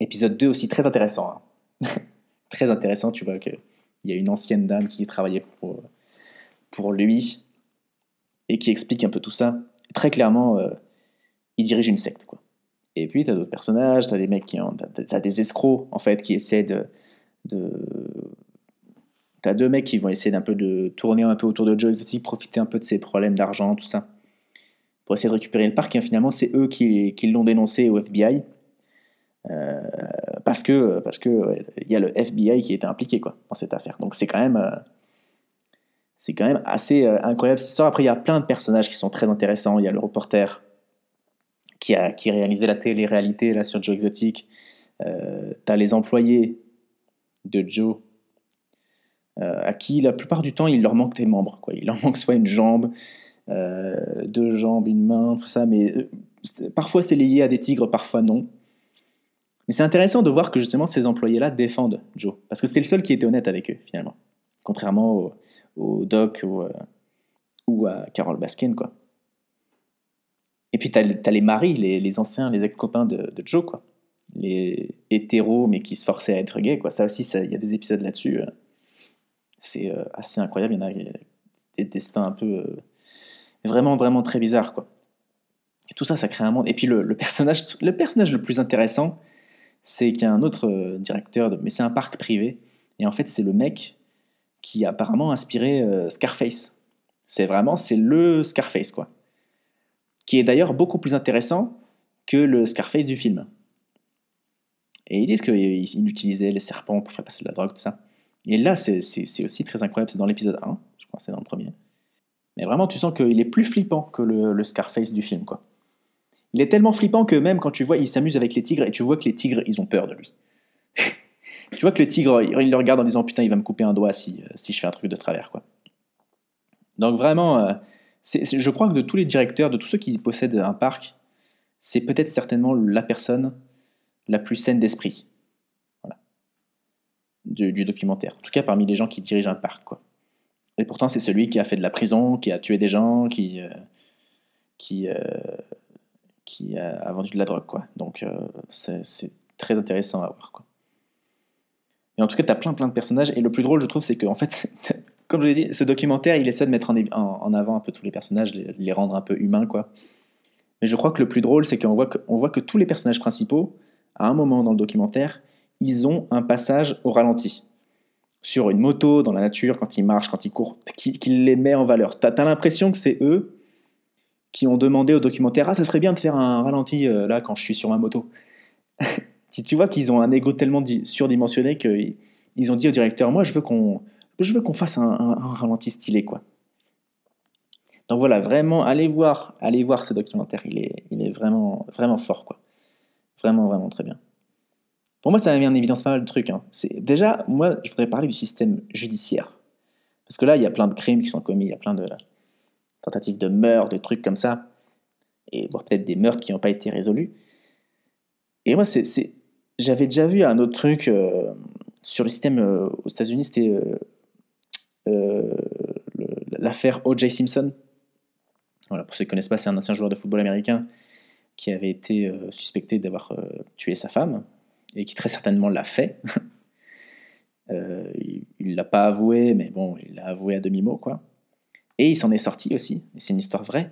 Épisode 2 aussi très intéressant. Hein. très intéressant, tu vois qu'il y a une ancienne dame qui travaillait pour, pour lui et qui explique un peu tout ça. Très clairement, euh, il dirige une secte. Quoi. Et puis, tu as d'autres personnages, tu as des mecs qui ont. Tu as, des escrocs, en fait, qui essaient de. De tu as deux mecs qui vont essayer d'un peu de tourner un peu autour de Joe Exotic, profiter un peu de ses problèmes d'argent, tout ça pour essayer de récupérer le parc. Et finalement, c'est eux qui, l'ont dénoncé au FBI. Euh, parce que parce que il y a le FBI qui était impliqué quoi dans cette affaire. Donc c'est quand même euh, c'est quand même assez euh, incroyable cette histoire. Après il y a plein de personnages qui sont très intéressants. Il y a le reporter qui a qui réalisé la télé-réalité là sur Joe Exotic. T'as les employés de Joe à qui la plupart du temps il leur manque des membres quoi. Il leur manque soit une jambe, euh, deux jambes, une main, tout ça, mais euh, parfois c'est lié à des tigres, parfois non. Mais c'est intéressant de voir que justement ces employés-là défendent Joe, parce que c'était le seul qui était honnête avec eux, finalement. Contrairement au, Doc ou, euh, à Carol Baskin, quoi. Et puis t'as as les maris, les, anciens, les ex-copains de, Joe, quoi. Les hétéros, mais qui se forçaient à être gays, quoi. Ça aussi, il y a des épisodes là-dessus. c'est assez incroyable. Il y en a des destins un peu vraiment, vraiment très bizarre, quoi. Et tout ça, ça crée un monde. Et puis le, personnage, le personnage le plus intéressant, c'est qu'il y a un autre euh, directeur, de, mais c'est un parc privé. Et en fait, c'est le mec qui a apparemment inspiré euh, Scarface. C'est vraiment, c'est le Scarface, quoi. qui est d'ailleurs beaucoup plus intéressant que le Scarface du film. Et ils disent qu'il utilisait les serpents pour faire passer de la drogue, tout ça. Et là, c'est aussi très incroyable, c'est dans l'épisode 1, je crois c'est dans le premier. Mais vraiment, tu sens qu'il est plus flippant que le, Scarface du film, quoi. Il est tellement flippant que même quand tu vois, il s'amuse avec les tigres et tu vois que les tigres, ils ont peur de lui. tu vois que le tigre, il le regarde en disant putain, il va me couper un doigt si, euh, si je fais un truc de travers, quoi. Donc vraiment, euh, je crois que de tous les directeurs, de tous ceux qui possèdent un parc, c'est peut-être certainement la personne la plus saine d'esprit. Voilà. Du, documentaire. En tout cas, parmi les gens qui dirigent un parc, quoi. Et pourtant, c'est celui qui a fait de la prison, qui a tué des gens, qui, euh, qui, qui a, vendu de la drogue, quoi. Donc, c'est très intéressant à voir, quoi. Et en tout cas, tu as plein plein de personnages. Et le plus drôle, je trouve, c'est que, en fait, comme je l'ai dit, ce documentaire, il essaie de mettre en, avant un peu tous les personnages, les, les, rendre un peu humains, quoi. Mais je crois que le plus drôle, c'est qu'on voit, voit que tous les personnages principaux, à un moment dans le documentaire, ils ont un passage au ralenti. Sur une moto, dans la nature, quand ils marchent, quand ils courent, qui, les met en valeur. Tu as, l'impression que c'est eux qui ont demandé au documentaire Ah, ça serait bien de faire un ralenti euh, là quand je suis sur ma moto. si tu vois qu'ils ont un ego tellement surdimensionné qu'ils ont dit au directeur Moi, je veux qu'on fasse un, ralenti stylé. Donc voilà, vraiment, allez voir, allez voir ce documentaire. Il est, il est vraiment, vraiment fort, quoi. Vraiment, vraiment très bien. Pour moi, ça m'a mis en évidence pas mal de trucs. Hein. Déjà, moi, je voudrais parler du système judiciaire. Parce que là, il y a plein de crimes qui sont commis, il y a plein de tentatives de meurtre, de trucs comme ça. Et voire peut-être des meurtres qui n'ont pas été résolus. Et moi, c'est, j'avais déjà vu un autre truc euh, sur le système euh, aux États-Unis, c'était euh, l'affaire O.J. Simpson. Voilà, pour ceux qui ne connaissent pas, c'est un ancien joueur de football américain qui avait été suspecté d'avoir tué sa femme et qui très certainement l'a fait. il ne l'a pas avoué, mais bon, il l'a avoué à demi-mot, quoi. Et il s'en est sorti aussi, c'est une histoire vraie.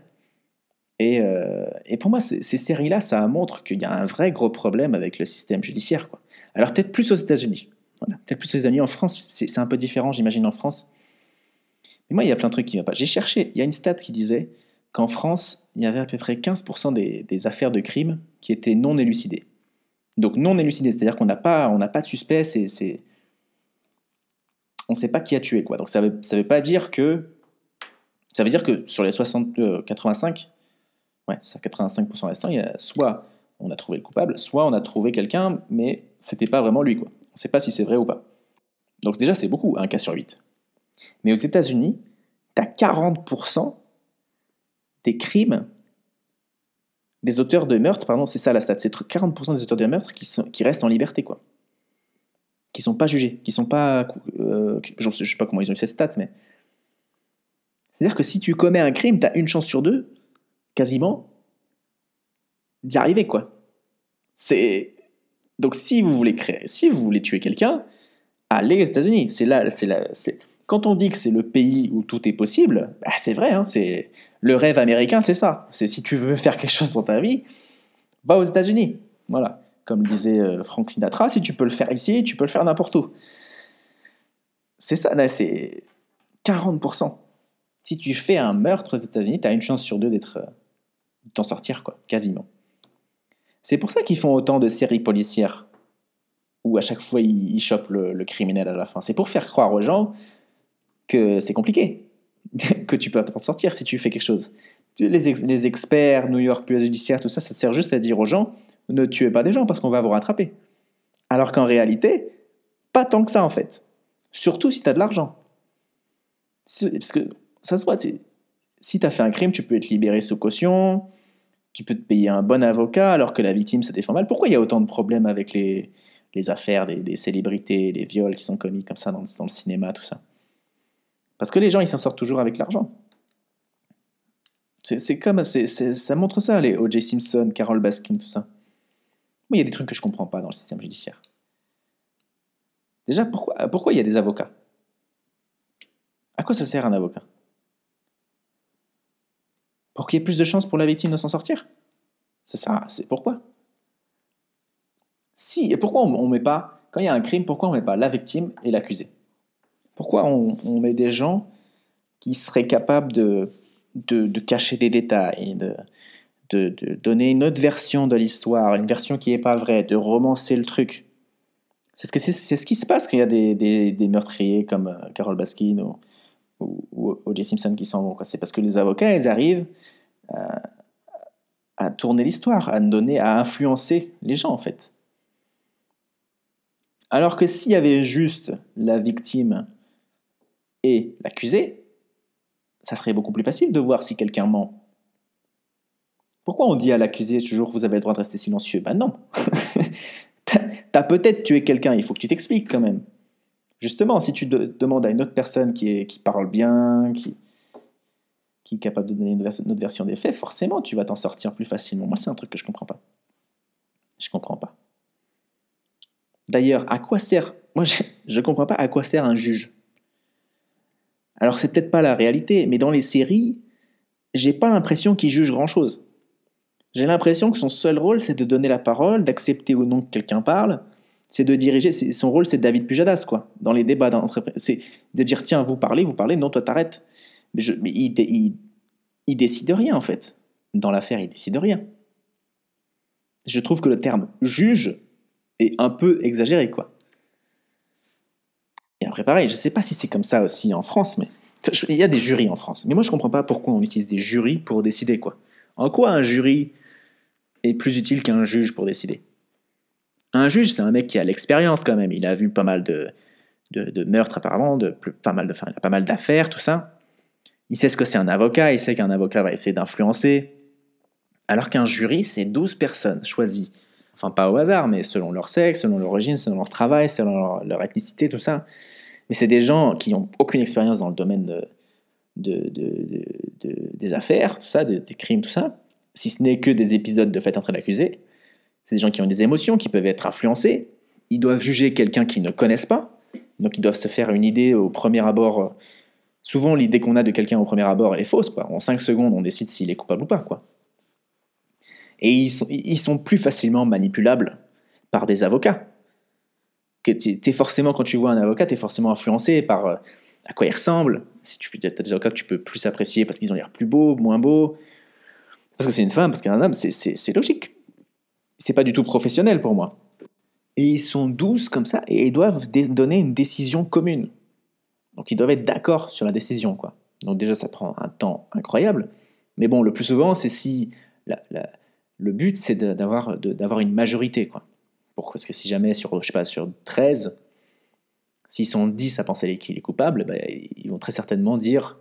Euh, et, pour moi, ces, séries-là, ça montre qu'il y a un vrai gros problème avec le système judiciaire. Quoi. Alors peut-être plus aux États-Unis. peut-être plus aux États-Unis. En France, c'est un peu différent, j'imagine, en France. Mais moi, il y a plein de trucs qui ne vont pas. J'ai cherché, il y a une stat qui disait qu'en France, il y avait à peu près 15% des, affaires de crime qui étaient non élucidées. Donc non élucidées, c'est-à-dire qu'on n'a pas, pas de suspect, on ne sait pas qui a tué. Donc ça ne veut, pas dire que... Ça veut dire que sur les 60, 85, ouais, c'est 85% restant, il y a soit on a trouvé le coupable, soit on a trouvé quelqu'un, mais c'était pas vraiment lui. On ne sait pas si c'est vrai ou pas. Donc déjà, c'est beaucoup, un cas sur 8. Mais aux États-Unis, tu as 40% des crimes, des auteurs de meurtre, pardon, c'est ça la stat, c'est 40% des auteurs de meurtre qui, sont, qui restent en liberté, quoi. Qui sont pas jugés, qui sont pas. Euh, je sais pas comment ils ont eu cette stat, mais. C'est-à-dire que si tu commets un crime, tu as une chance sur deux quasiment d'y arriver, quoi. C'est donc si vous voulez créer, si vous voulez tuer quelqu'un, allez aux États-Unis. C'est là, c'est là, c'est quand on dit que c'est le pays où tout est possible, bah, c'est vrai. Hein, c'est le rêve américain, c'est ça. C'est si tu veux faire quelque chose dans ta vie, va aux États-Unis. Voilà, comme disait euh, Frank Sinatra, si tu peux le faire ici, tu peux le faire n'importe où. C'est ça, c'est 40%. Si tu fais un meurtre aux États-Unis, tu as une chance sur deux d'être euh, t'en sortir, quoi, quasiment. C'est pour ça qu'ils font autant de séries policières, où à chaque fois ils, chopent le, criminel à la fin. C'est pour faire croire aux gens que c'est compliqué, que tu peux t'en sortir si tu fais quelque chose. Les, experts, New York, police judiciaire, tout ça, ça sert juste à dire aux gens ne tuez pas des gens parce qu'on va vous rattraper. Alors qu'en réalité, pas tant que ça en fait. Surtout si tu as de l'argent. Parce que ça se voit, si tu as fait un crime, tu peux être libéré sous caution, tu peux te payer un bon avocat alors que la victime se défend mal. Pourquoi il y a autant de problèmes avec les, affaires des, célébrités, les viols qui sont commis comme ça dans le cinéma, tout ça? Parce que les gens, ils s'en sortent toujours avec l'argent. C'est comme, ça montre ça, les O.J. Simpson, Carol Baskin, tout ça. Moi, il y a des trucs que je comprends pas dans le système judiciaire. Déjà, pourquoi, il y a des avocats? À quoi ça sert un avocat? Pour qu'il y ait plus de chances pour la victime de s'en sortir? C'est ça, c'est pourquoi? Si, et pourquoi on, ne met pas, quand il y a un crime, pourquoi on met pas la victime et l'accusé? Pourquoi on, met des gens qui seraient capables de, de, cacher des détails, de, de, donner une autre version de l'histoire, une version qui n'est pas vraie, de romancer le truc? C'est ce, c'est, ce qui se passe quand il y a des, des, meurtriers comme euh, Carol Baskin ou, O.J. Simpson qui s'en vont. C'est parce que les avocats, ils arrivent à, à tourner l'histoire, à donner, à influencer les gens en fait. Alors que s'il y avait juste la victime l'accusé, ça serait beaucoup plus facile de voir si quelqu'un ment. Pourquoi on dit à l'accusé toujours vous avez le droit de rester silencieux? Ben non. T'as peut-être tué quelqu'un, il faut que tu t'expliques quand même. Justement, si tu demandes à une autre personne qui, parle bien, qui, est capable de donner une, autre version des faits, forcément tu vas t'en sortir plus facilement. Moi, c'est un truc que je comprends pas. Je comprends pas. D'ailleurs, à quoi sert Moi, je ne comprends pas à quoi sert un juge. Alors, c'est peut-être pas la réalité, mais dans les séries, j'ai pas l'impression qu'il juge grand-chose. J'ai l'impression que son seul rôle, c'est de donner la parole, d'accepter ou non que quelqu'un parle. C'est de diriger. Son rôle, c'est David Pujadas, quoi. Dans les débats d'entreprise. C'est de dire tiens, vous parlez, vous parlez, non, toi, t'arrêtes. Mais, je, il, il, il, décide rien, en fait. Dans l'affaire, il décide rien. Je trouve que le terme juge est un peu exagéré, quoi. Et après, pareil, je sais pas si c'est comme ça aussi en France, mais. Il y a des jurys en France. Mais moi, je comprends pas pourquoi on utilise des jurys pour décider, quoi. En quoi un jury est plus utile qu'un juge pour décider? Un juge, c'est un mec qui a l'expérience quand même. Il a vu pas mal de, de, meurtres apparemment, de, pas mal de, il a pas mal d'affaires, tout ça. Il sait ce que c'est un avocat, il sait qu'un avocat va essayer d'influencer. Alors qu'un jury, c'est 12 personnes choisies. Enfin, pas au hasard, mais selon leur sexe, selon leur origine, selon leur travail, selon leur, ethnicité, tout ça. Mais c'est des gens qui n'ont aucune expérience dans le domaine de, de, des affaires, tout ça, des crimes, tout ça si ce n'est que des épisodes de fait entre l'accusé. C'est des gens qui ont des émotions, qui peuvent être influencés. Ils doivent juger quelqu'un qu'ils ne connaissent pas. Donc ils doivent se faire une idée au premier abord. Souvent, l'idée qu'on a de quelqu'un au premier abord, elle est fausse. En 5 secondes, on décide s'il est coupable ou pas. Et ils sont plus facilement manipulables par des avocats. Es forcément, quand tu vois un avocat, tu es forcément influencé par euh, à quoi il ressemble. Si tu as des avocats que tu peux plus apprécier parce qu'ils ont l'air plus beaux, moins beaux, parce que c'est une femme, parce qu'un homme, c'est logique. C'est pas du tout professionnel pour moi. Et ils sont douze comme ça, et ils doivent donner une décision commune. Donc ils doivent être d'accord sur la décision, quoi. Donc déjà, ça prend un temps incroyable. Mais bon, le plus souvent, c'est si le but, c'est d'avoir une majorité, quoi. Pourquoi Parce que si jamais, sur, je sais pas, sur 13, s'ils sont 10 à penser qu'il est coupable, ben, ils vont très certainement dire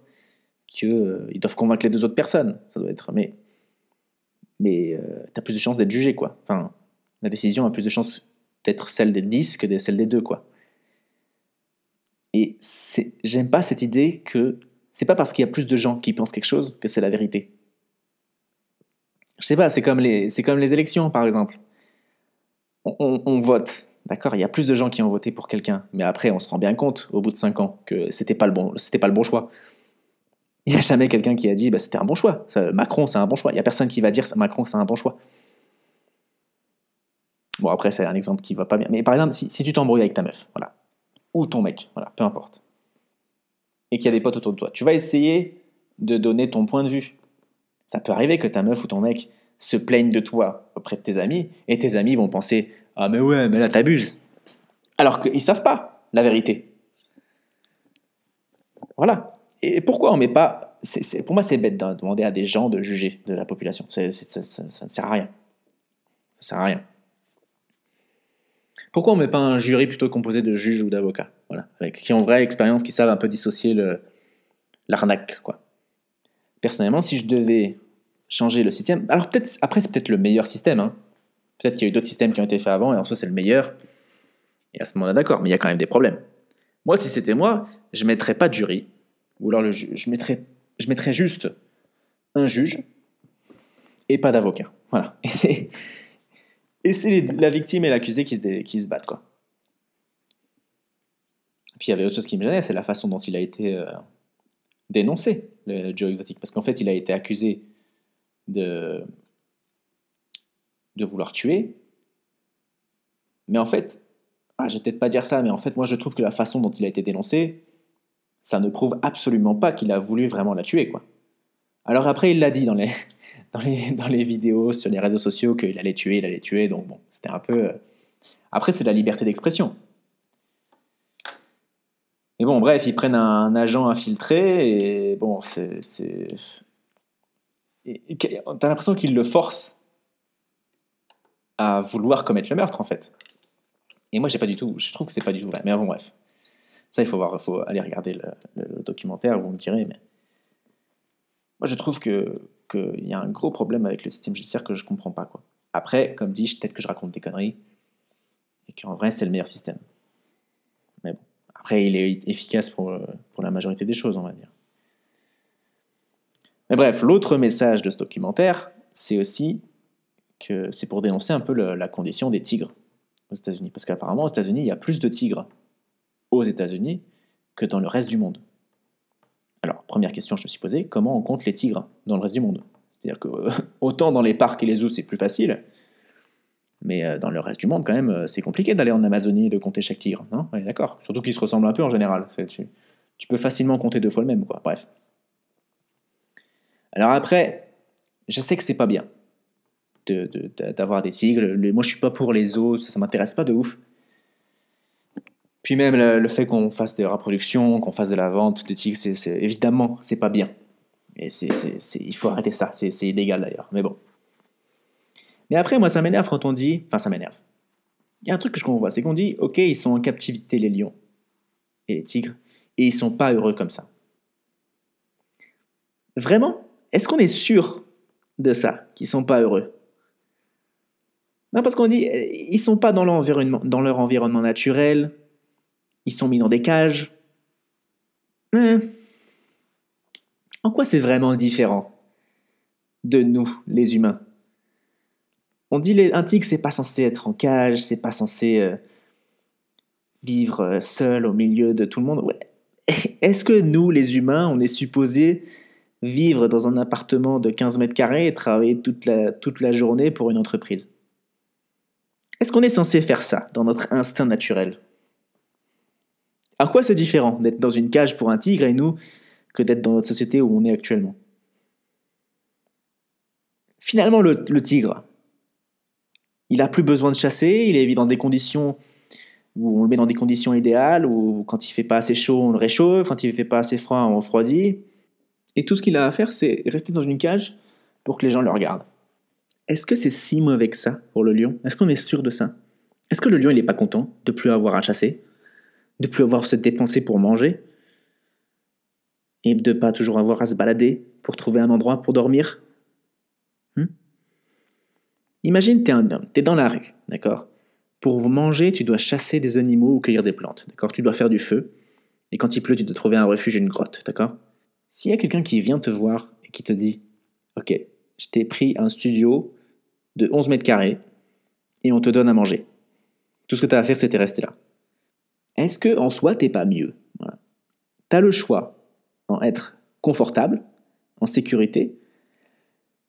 qu'ils euh, doivent convaincre les deux autres personnes. Ça doit être. Mais mais euh, tu as plus de chances d'être jugé, quoi. Enfin, la décision a plus de chances d'être celle des 10 que celle des deux, quoi. Et j'aime pas cette idée que c'est pas parce qu'il y a plus de gens qui pensent quelque chose que c'est la vérité. Je sais pas, c'est comme les, c'est comme les élections, par exemple. On, vote, d'accord? Il y a plus de gens qui ont voté pour quelqu'un, mais après, on se rend bien compte, au bout de 5 ans, que c'était pas le bon, pas le bon choix. Il n'y a jamais quelqu'un qui a dit bah, c'était un bon choix. Macron, c'est un bon choix. Il n'y a personne qui va dire Macron, c'est un bon choix. Bon, après, c'est un exemple qui va pas bien. Mais par exemple, si, tu t'embrouilles avec ta meuf, voilà, ou ton mec, voilà, peu importe, et qu'il y a des potes autour de toi, tu vas essayer de donner ton point de vue. Ça peut arriver que ta meuf ou ton mec se plaigne de toi auprès de tes amis, et tes amis vont penser Ah, mais ouais, mais là, t'abuses. Alors qu'ils savent pas la vérité. Voilà. Et pourquoi on met pas. pour moi, c'est bête de demander à des gens de juger de la population. ça, ne sert à rien. Ça sert à rien. Pourquoi on met pas un jury plutôt composé de juges ou d'avocats voilà, avec, Qui ont vraie expérience, qui savent un peu dissocier l'arnaque. quoi. Personnellement, si je devais changer le système. Alors, peut-être, après, c'est peut-être le meilleur système. Hein. Peut-être qu'il y a eu d'autres systèmes qui ont été faits avant et en soi, c'est le meilleur. Et à ce moment-là, d'accord, mais il y a quand même des problèmes. Moi, si c'était moi, je ne mettrais pas de jury, ou alors je, mettrais, je mettrais juste un juge et pas d'avocat. Voilà. Et c'est, et c'est la victime et l'accusé qui se, qui se battent, quoi. Puis il y avait autre chose qui me gênait, c'est la façon dont il a été euh, dénoncé, le Joe Exotic. Parce qu'en fait, il a été accusé de, de vouloir tuer. Mais en fait, ah, je vais peut-être pas dire ça, mais en fait, moi je trouve que la façon dont il a été dénoncé, ça ne prouve absolument pas qu'il a voulu vraiment la tuer, quoi. Alors après, il l'a dit dans les, dans les, dans les vidéos sur les réseaux sociaux qu'il allait tuer, il allait tuer. Donc bon, c'était un peu. Après, c'est la liberté d'expression. Et bon, bref, ils prennent un, agent infiltré et bon, c'est. T'as l'impression qu'ils le forcent à vouloir commettre le meurtre en fait. Et moi, j'ai pas du tout. Je trouve que c'est pas du tout vrai. Mais bon, bref. Ça, il faut, voir, faut aller regarder le, documentaire, vous me direz. Mais moi, je trouve que qu'il y a un gros problème avec le système judiciaire que je comprends pas. Quoi. Après, comme dit, peut-être que je raconte des conneries et qu'en vrai, c'est le meilleur système. Mais bon. Après, il est efficace pour, pour la majorité des choses, on va dire. Mais bref, l'autre message de ce documentaire, c'est aussi que c'est pour dénoncer un peu la condition des tigres aux États-Unis. Parce qu'apparemment, aux États-Unis, il y a plus de tigres aux États-Unis que dans le reste du monde. Alors, première question, je me suis posée, comment on compte les tigres dans le reste du monde? C'est-à-dire que autant dans les parcs et les zoos, c'est plus facile, mais euh, dans le reste du monde, quand même, euh, c'est compliqué d'aller en Amazonie et de compter chaque tigre, non D'accord? Surtout qu'ils se ressemblent un peu en général. Tu, tu, peux facilement compter deux fois le même, quoi. Bref. Alors après, je sais que c'est pas bien d'avoir des tigres. moi, je suis pas pour les zoos, ça, m'intéresse pas de ouf. Puis même le, fait qu'on fasse des reproductions, qu'on fasse de la vente de tigres, c'est, évidemment, c'est pas bien. Et il faut arrêter ça. C'est, illégal d'ailleurs. Mais bon. Mais après, moi, ça m'énerve quand on dit. Enfin, ça m'énerve. Il y a un truc que je comprends. C'est qu'on dit, ok, ils sont en captivité, les lions et les tigres, et ils sont pas heureux comme ça. Vraiment? Est-ce qu'on est sûr de ça, qu'ils sont pas heureux? Non, parce qu'on dit, ils sont pas dans, leur environnement naturel, ils sont mis dans des cages. En quoi c'est vraiment différent de nous, les humains? On dit un tigre, c'est pas censé être en cage, c'est pas censé euh, vivre euh, seul au milieu de tout le monde. Est-ce que nous, les humains, on est supposé vivre dans un appartement de 15 mètres carrés et travailler toute la, journée pour une entreprise. Est-ce qu'on est censé faire ça dans notre instinct naturel? À quoi c'est différent d'être dans une cage pour un tigre et nous que d'être dans notre société où on est actuellement? Finalement, le, tigre, il a plus besoin de chasser, il est dans des conditions où on le met dans des conditions idéales, où quand il fait pas assez chaud, on le réchauffe, quand il fait pas assez froid, on refroidit. Et tout ce qu'il a à faire, c'est rester dans une cage pour que les gens le regardent. Est-ce que c'est si mauvais que ça pour le lion? Est-ce qu'on est sûr de ça? Est-ce que le lion, il n'est pas content de plus avoir à chasser? De plus avoir à se dépenser pour manger, et de pas toujours avoir à se balader pour trouver un endroit pour dormir? Hmm? Imagine, tu es un homme, tu es dans la rue, d'accord? Pour manger, tu dois chasser des animaux ou cueillir des plantes, d'accord? Tu dois faire du feu, et quand il pleut, tu dois trouver un refuge, une grotte, d'accord? S'il y a quelqu'un qui vient te voir et qui te dit, ok, je t'ai pris un studio de 11 mètres carrés, et on te donne à manger. Tout ce que tu as à faire, c'était rester là. Est-ce que en soi t'es pas mieux? Tu as le choix en être confortable, en sécurité,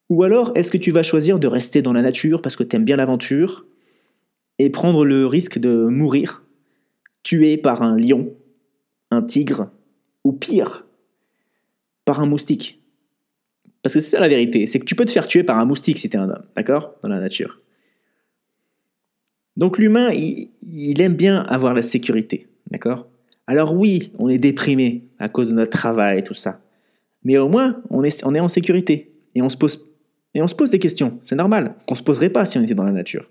ou alors est-ce que tu vas choisir de rester dans la nature parce que tu aimes bien l'aventure et prendre le risque de mourir, tué par un lion, un tigre, ou pire, par un moustique Parce que c'est ça la vérité, c'est que tu peux te faire tuer par un moustique si tu es un homme, d'accord? Dans la nature. Donc l'humain, il, aime bien avoir la sécurité, d'accord? Alors oui, on est déprimé à cause de notre travail et tout ça. Mais au moins, on est, en sécurité. Et on, se pose, et on se pose des questions. C'est normal qu'on ne se poserait pas si on était dans la nature.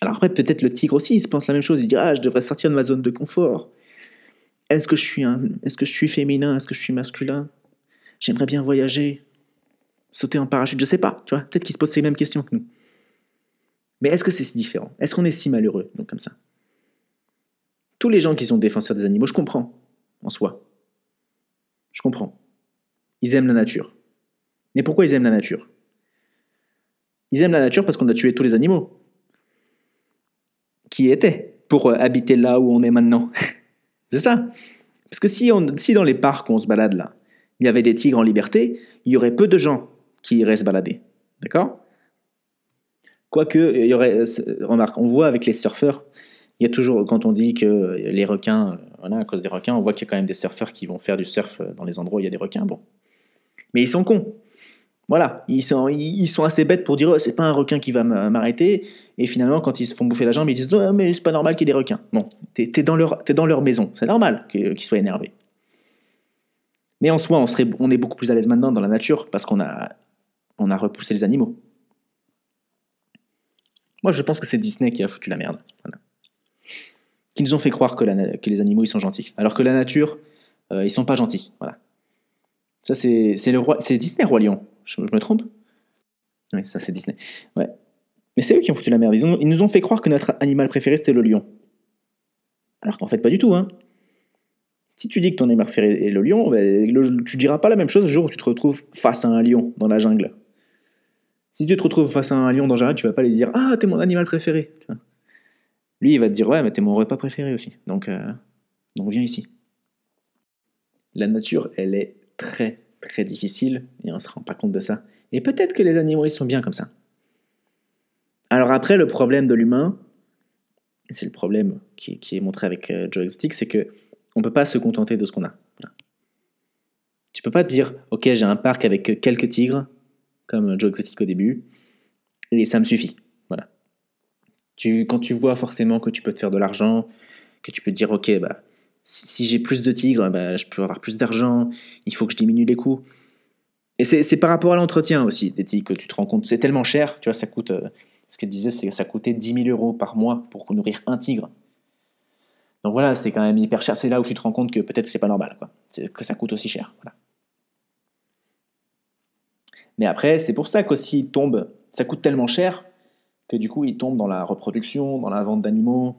Alors après, peut-être le tigre aussi, il se pense la même chose. Il dit Ah, je devrais sortir de ma zone de confort. Est-ce que je suis, un, est-ce que je suis féminin Est-ce que je suis masculin? J'aimerais bien voyager. Sauter en parachute, je sais pas. Tu vois, peut-être qu'il se pose ces mêmes questions que nous. Mais est-ce que c'est si différent? Est-ce qu'on est si malheureux, donc comme ça Tous les gens qui sont défenseurs des animaux, je comprends, en soi. Je comprends. Ils aiment la nature. Mais pourquoi ils aiment la nature? Ils aiment la nature parce qu'on a tué tous les animaux. Qui étaient pour euh, habiter là où on est maintenant. c'est ça. Parce que si, on, si dans les parcs où on se balade là, il y avait des tigres en liberté, il y aurait peu de gens qui iraient se balader. D'accord? Quoique, il y aurait, remarque, on voit avec les surfeurs, il y a toujours, quand on dit que les requins, voilà, à cause des requins, on voit qu'il y a quand même des surfeurs qui vont faire du surf euh, dans les endroits où il y a des requins. Bon. Mais ils sont cons. Voilà, ils sont, assez bêtes pour dire oh, c'est pas un requin qui va m'arrêter. Et finalement, quand ils se font bouffer la jambe, ils disent oh, mais c'est pas normal qu'il y ait des requins. Bon, t'es es dans, leur, maison, c'est normal qu'ils soient énervés. Mais en soi, on, est beaucoup plus à l'aise maintenant dans la nature parce qu'on a, repoussé les animaux. Moi, je pense que c'est Disney qui a foutu la merde. Qui nous ont fait croire que, les animaux, ils sont gentils. Alors que la nature, euh, ils sont pas gentils. Voilà. Ça, c'est Disney, Roi Lion. Je, me trompe Oui, ça, c'est Disney. Ouais. Mais c'est eux qui ont foutu la merde. Ils, nous ont fait croire que notre animal préféré, c'était le lion. Alors qu'en fait, pas du tout. Hein. Si tu dis que ton animal préféré est le lion, ben, tu diras pas la même chose le jour où tu te retrouves face à un lion dans la jungle. Si tu te retrouves face à un lion dans la tu vas pas lui dire Ah, t'es mon animal préféré. Lui, il va te dire Ouais, mais t'es mon repas préféré aussi. Donc, euh, donc viens ici. La nature, elle est très, très difficile et on se rend pas compte de ça. Et peut-être que les animaux, ils sont bien comme ça. Alors après, le problème de l'humain, c'est le problème qui, est montré avec euh, Joe Exotic, c'est que on peut pas se contenter de ce qu'on a. Tu peux pas te dire, ok, j'ai un parc avec quelques tigres, comme Joe Exotic au début, et ça me suffit. Voilà. Quand tu vois forcément que tu peux te faire de l'argent, que tu peux te dire, ok, bah, si, j'ai plus de tigres, bah, je peux avoir plus d'argent, il faut que je diminue les coûts. Et c'est par rapport à l'entretien aussi des tigres que tu te rends compte. C'est tellement cher, tu vois, ça coûte. Euh, ce qu'elle disait, c'est que ça coûtait 10 000 euros par mois pour nourrir un tigre. Donc voilà, c'est quand même hyper cher. C'est là où tu te rends compte que peut-être c'est pas normal, quoi. que ça coûte aussi cher. Mais après, c'est pour ça qu'aussi ça coûte tellement cher que du coup il tombe dans la reproduction, dans la vente d'animaux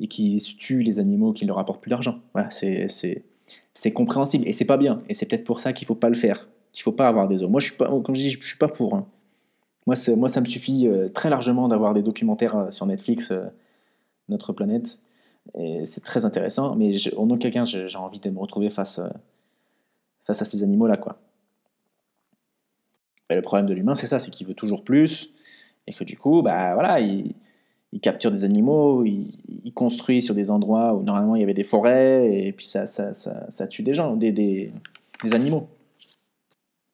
et qui tue les animaux qui leur apportent plus d'argent. C'est, compréhensible et c'est pas bien. Et c'est peut-être pour ça qu'il faut pas le faire, qu'il faut pas avoir des eaux. Moi, je comme je dis, je suis pas pour. Hein. Moi, ça me suffit euh, très largement d'avoir des documentaires euh, sur Netflix, euh, Notre planète. C'est très intéressant, mais en aucun cas, j'ai envie de me retrouver face, face à ces animaux-là, quoi le problème de l'humain, c'est ça, c'est qu'il veut toujours plus, et que du coup, bah voilà, il, capture des animaux, il, construit sur des endroits où normalement il y avait des forêts, et puis ça, ça, ça, tue des gens, des, des, animaux.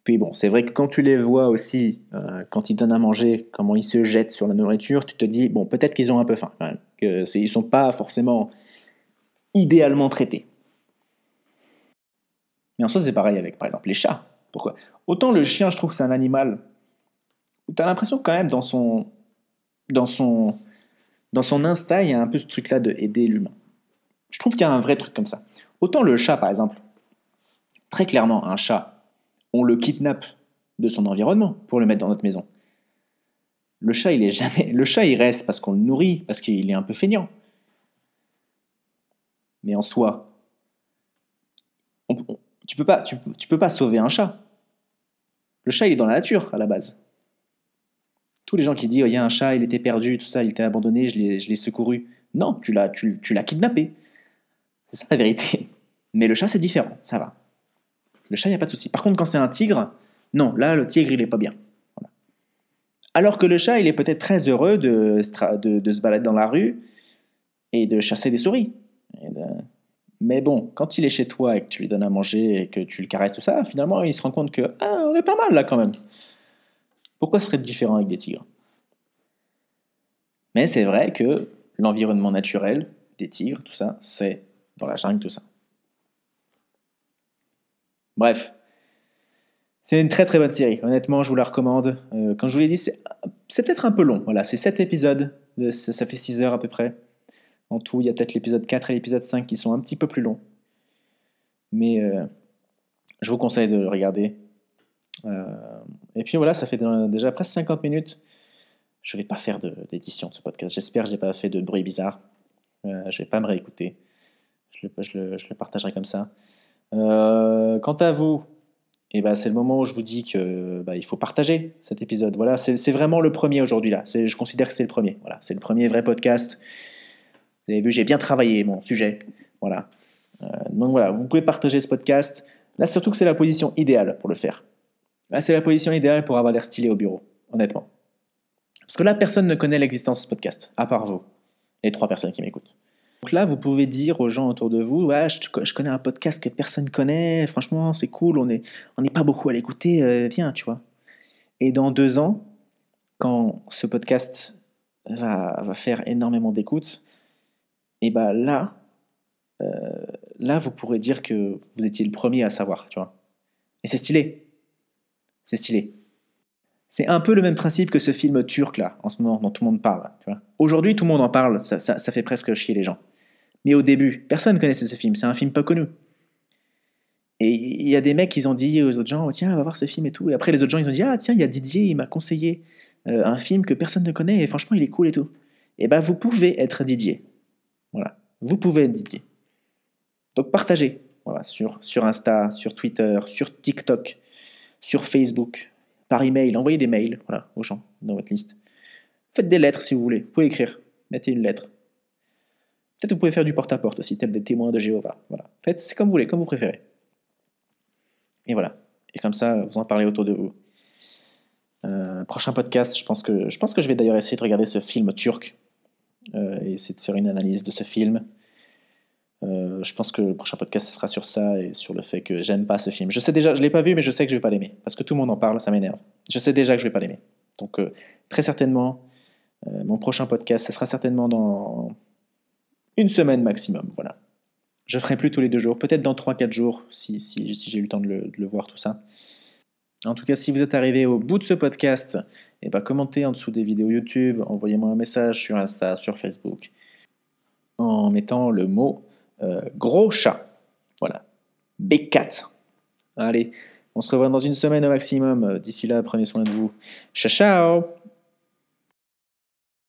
Puis bon, c'est vrai que quand tu les vois aussi, euh, quand ils donnent à manger, comment ils se jettent sur la nourriture, tu te dis, bon, peut-être qu'ils ont un peu faim quand même, qu'ils ne sont pas forcément idéalement traités. Mais en soi, c'est pareil avec, par exemple, les chats. Pourquoi? Autant le chien, je trouve que c'est un animal où tu as l'impression quand même dans son, dans son, dans son instinct, il y a un peu ce truc-là de aider l'humain. Je trouve qu'il y a un vrai truc comme ça. Autant le chat, par exemple, très clairement, un chat, on le kidnappe de son environnement pour le mettre dans notre maison. Le chat, il est jamais. Le chat, il reste parce qu'on le nourrit, parce qu'il est un peu feignant. Mais en soi, tu peux pas, tu, peux pas sauver un chat. Le chat, il est dans la nature à la base. Tous les gens qui disent, oh, il y a un chat, il était perdu, tout ça, il était abandonné, je l'ai secouru. Non, tu l'as, tu, l'as kidnappé. C'est ça la vérité. Mais le chat, c'est différent, ça va. Le chat, il n'y a pas de souci. Par contre, quand c'est un tigre, non, là, le tigre, il est pas bien. Alors que le chat, il est peut-être très heureux de, de, de, se balader dans la rue et de chasser des souris. Mais bon, quand il est chez toi et que tu lui donnes à manger et que tu le caresses, tout ça, finalement, il se rend compte que ah, on est pas mal là quand même. Pourquoi ce serait différent avec des tigres? Mais c'est vrai que l'environnement naturel des tigres, tout ça, c'est dans la jungle, tout ça. Bref, c'est une très très bonne série. Honnêtement, je vous la recommande. Euh, quand je vous l'ai dit, c'est peut-être un peu long. Voilà, c'est 7 épisodes. Ça fait 6 heures à peu près. En tout, il y a peut-être l'épisode 4 et l'épisode 5 qui sont un petit peu plus longs. Mais euh, je vous conseille de le regarder. Euh, et puis voilà, ça fait déjà presque 50 minutes. Je ne vais pas faire d'édition de, ce podcast. J'espère que je n'ai pas fait de bruit bizarre. Euh, je ne vais pas me réécouter. Je le, partagerai comme ça. quant à vous, eh ben, c'est le moment où je vous dis que bah, il faut partager cet épisode. Voilà, c'est vraiment le premier aujourd'hui. Je considère que c'est le premier. Voilà, c'est le premier vrai podcast vous avez vu, j'ai bien travaillé mon sujet. Voilà. Euh, donc voilà, vous pouvez partager ce podcast. Là, surtout que c'est la position idéale pour le faire. C'est la position idéale pour avoir l'air stylé au bureau, honnêtement. Parce que là, personne ne connaît l'existence de ce podcast, à part vous, les trois personnes qui m'écoutent. Donc là, vous pouvez dire aux gens autour de vous, je, connais un podcast que personne connaît, franchement, c'est cool, on n'est on pas beaucoup à l'écouter, euh, viens, tu vois. Et dans deux ans, quand ce podcast va, faire énormément d'écoutes, et ben là, euh, là, vous pourrez dire que vous étiez le premier à savoir, tu vois. Et c'est stylé. C'est stylé. C'est un peu le même principe que ce film turc là, en ce moment, dont tout le monde parle. Aujourd'hui, tout le monde en parle, ça, fait presque chier les gens. Mais au début, personne ne connaissait ce film, c'est un film pas connu. Et il y a des mecs, ils ont dit aux autres gens, tiens, va voir ce film et tout. Et après, les autres gens, ils ont dit, ah tiens, il y a Didier, il m'a conseillé euh, un film que personne ne connaît et franchement, il est cool et tout. Et ben, vous pouvez être Didier. Voilà, vous pouvez être Didier. Donc partagez, voilà, sur, sur Insta, sur Twitter, sur TikTok, sur Facebook, par email, envoyez des mails voilà, aux gens dans votre liste. Faites des lettres si vous voulez, vous pouvez écrire, mettez une lettre. Peut-être vous pouvez faire du porte-à-porte aussi, tel des témoins de Jéhovah. Voilà. Faites, c'est comme vous voulez, comme vous préférez. Et voilà. Et comme ça, vous en parlez autour de vous. Euh, prochain podcast, je pense que je pense que je vais d'ailleurs essayer de regarder ce film turc euh, et essayer de faire une analyse de ce film. Euh, je pense que le prochain podcast ce sera sur ça et sur le fait que j'aime pas ce film. Je sais déjà, je l'ai pas vu, mais je sais que je vais pas l'aimer parce que tout le monde en parle, ça m'énerve. Je sais déjà que je vais pas l'aimer. Donc euh, très certainement, euh, mon prochain podcast, ce sera certainement dans une semaine maximum. Voilà. Je ferai plus tous les deux jours, peut-être dans 3-4 jours si, si, j'ai eu le temps de le, voir tout ça. En tout cas, si vous êtes arrivé au bout de ce podcast, eh ben, commentez en dessous des vidéos YouTube, envoyez-moi un message sur Insta, sur Facebook, en mettant le mot gros chat. Voilà. B4. Allez, on se revoit dans une semaine au maximum. D'ici là, prenez soin de vous. Ciao, ciao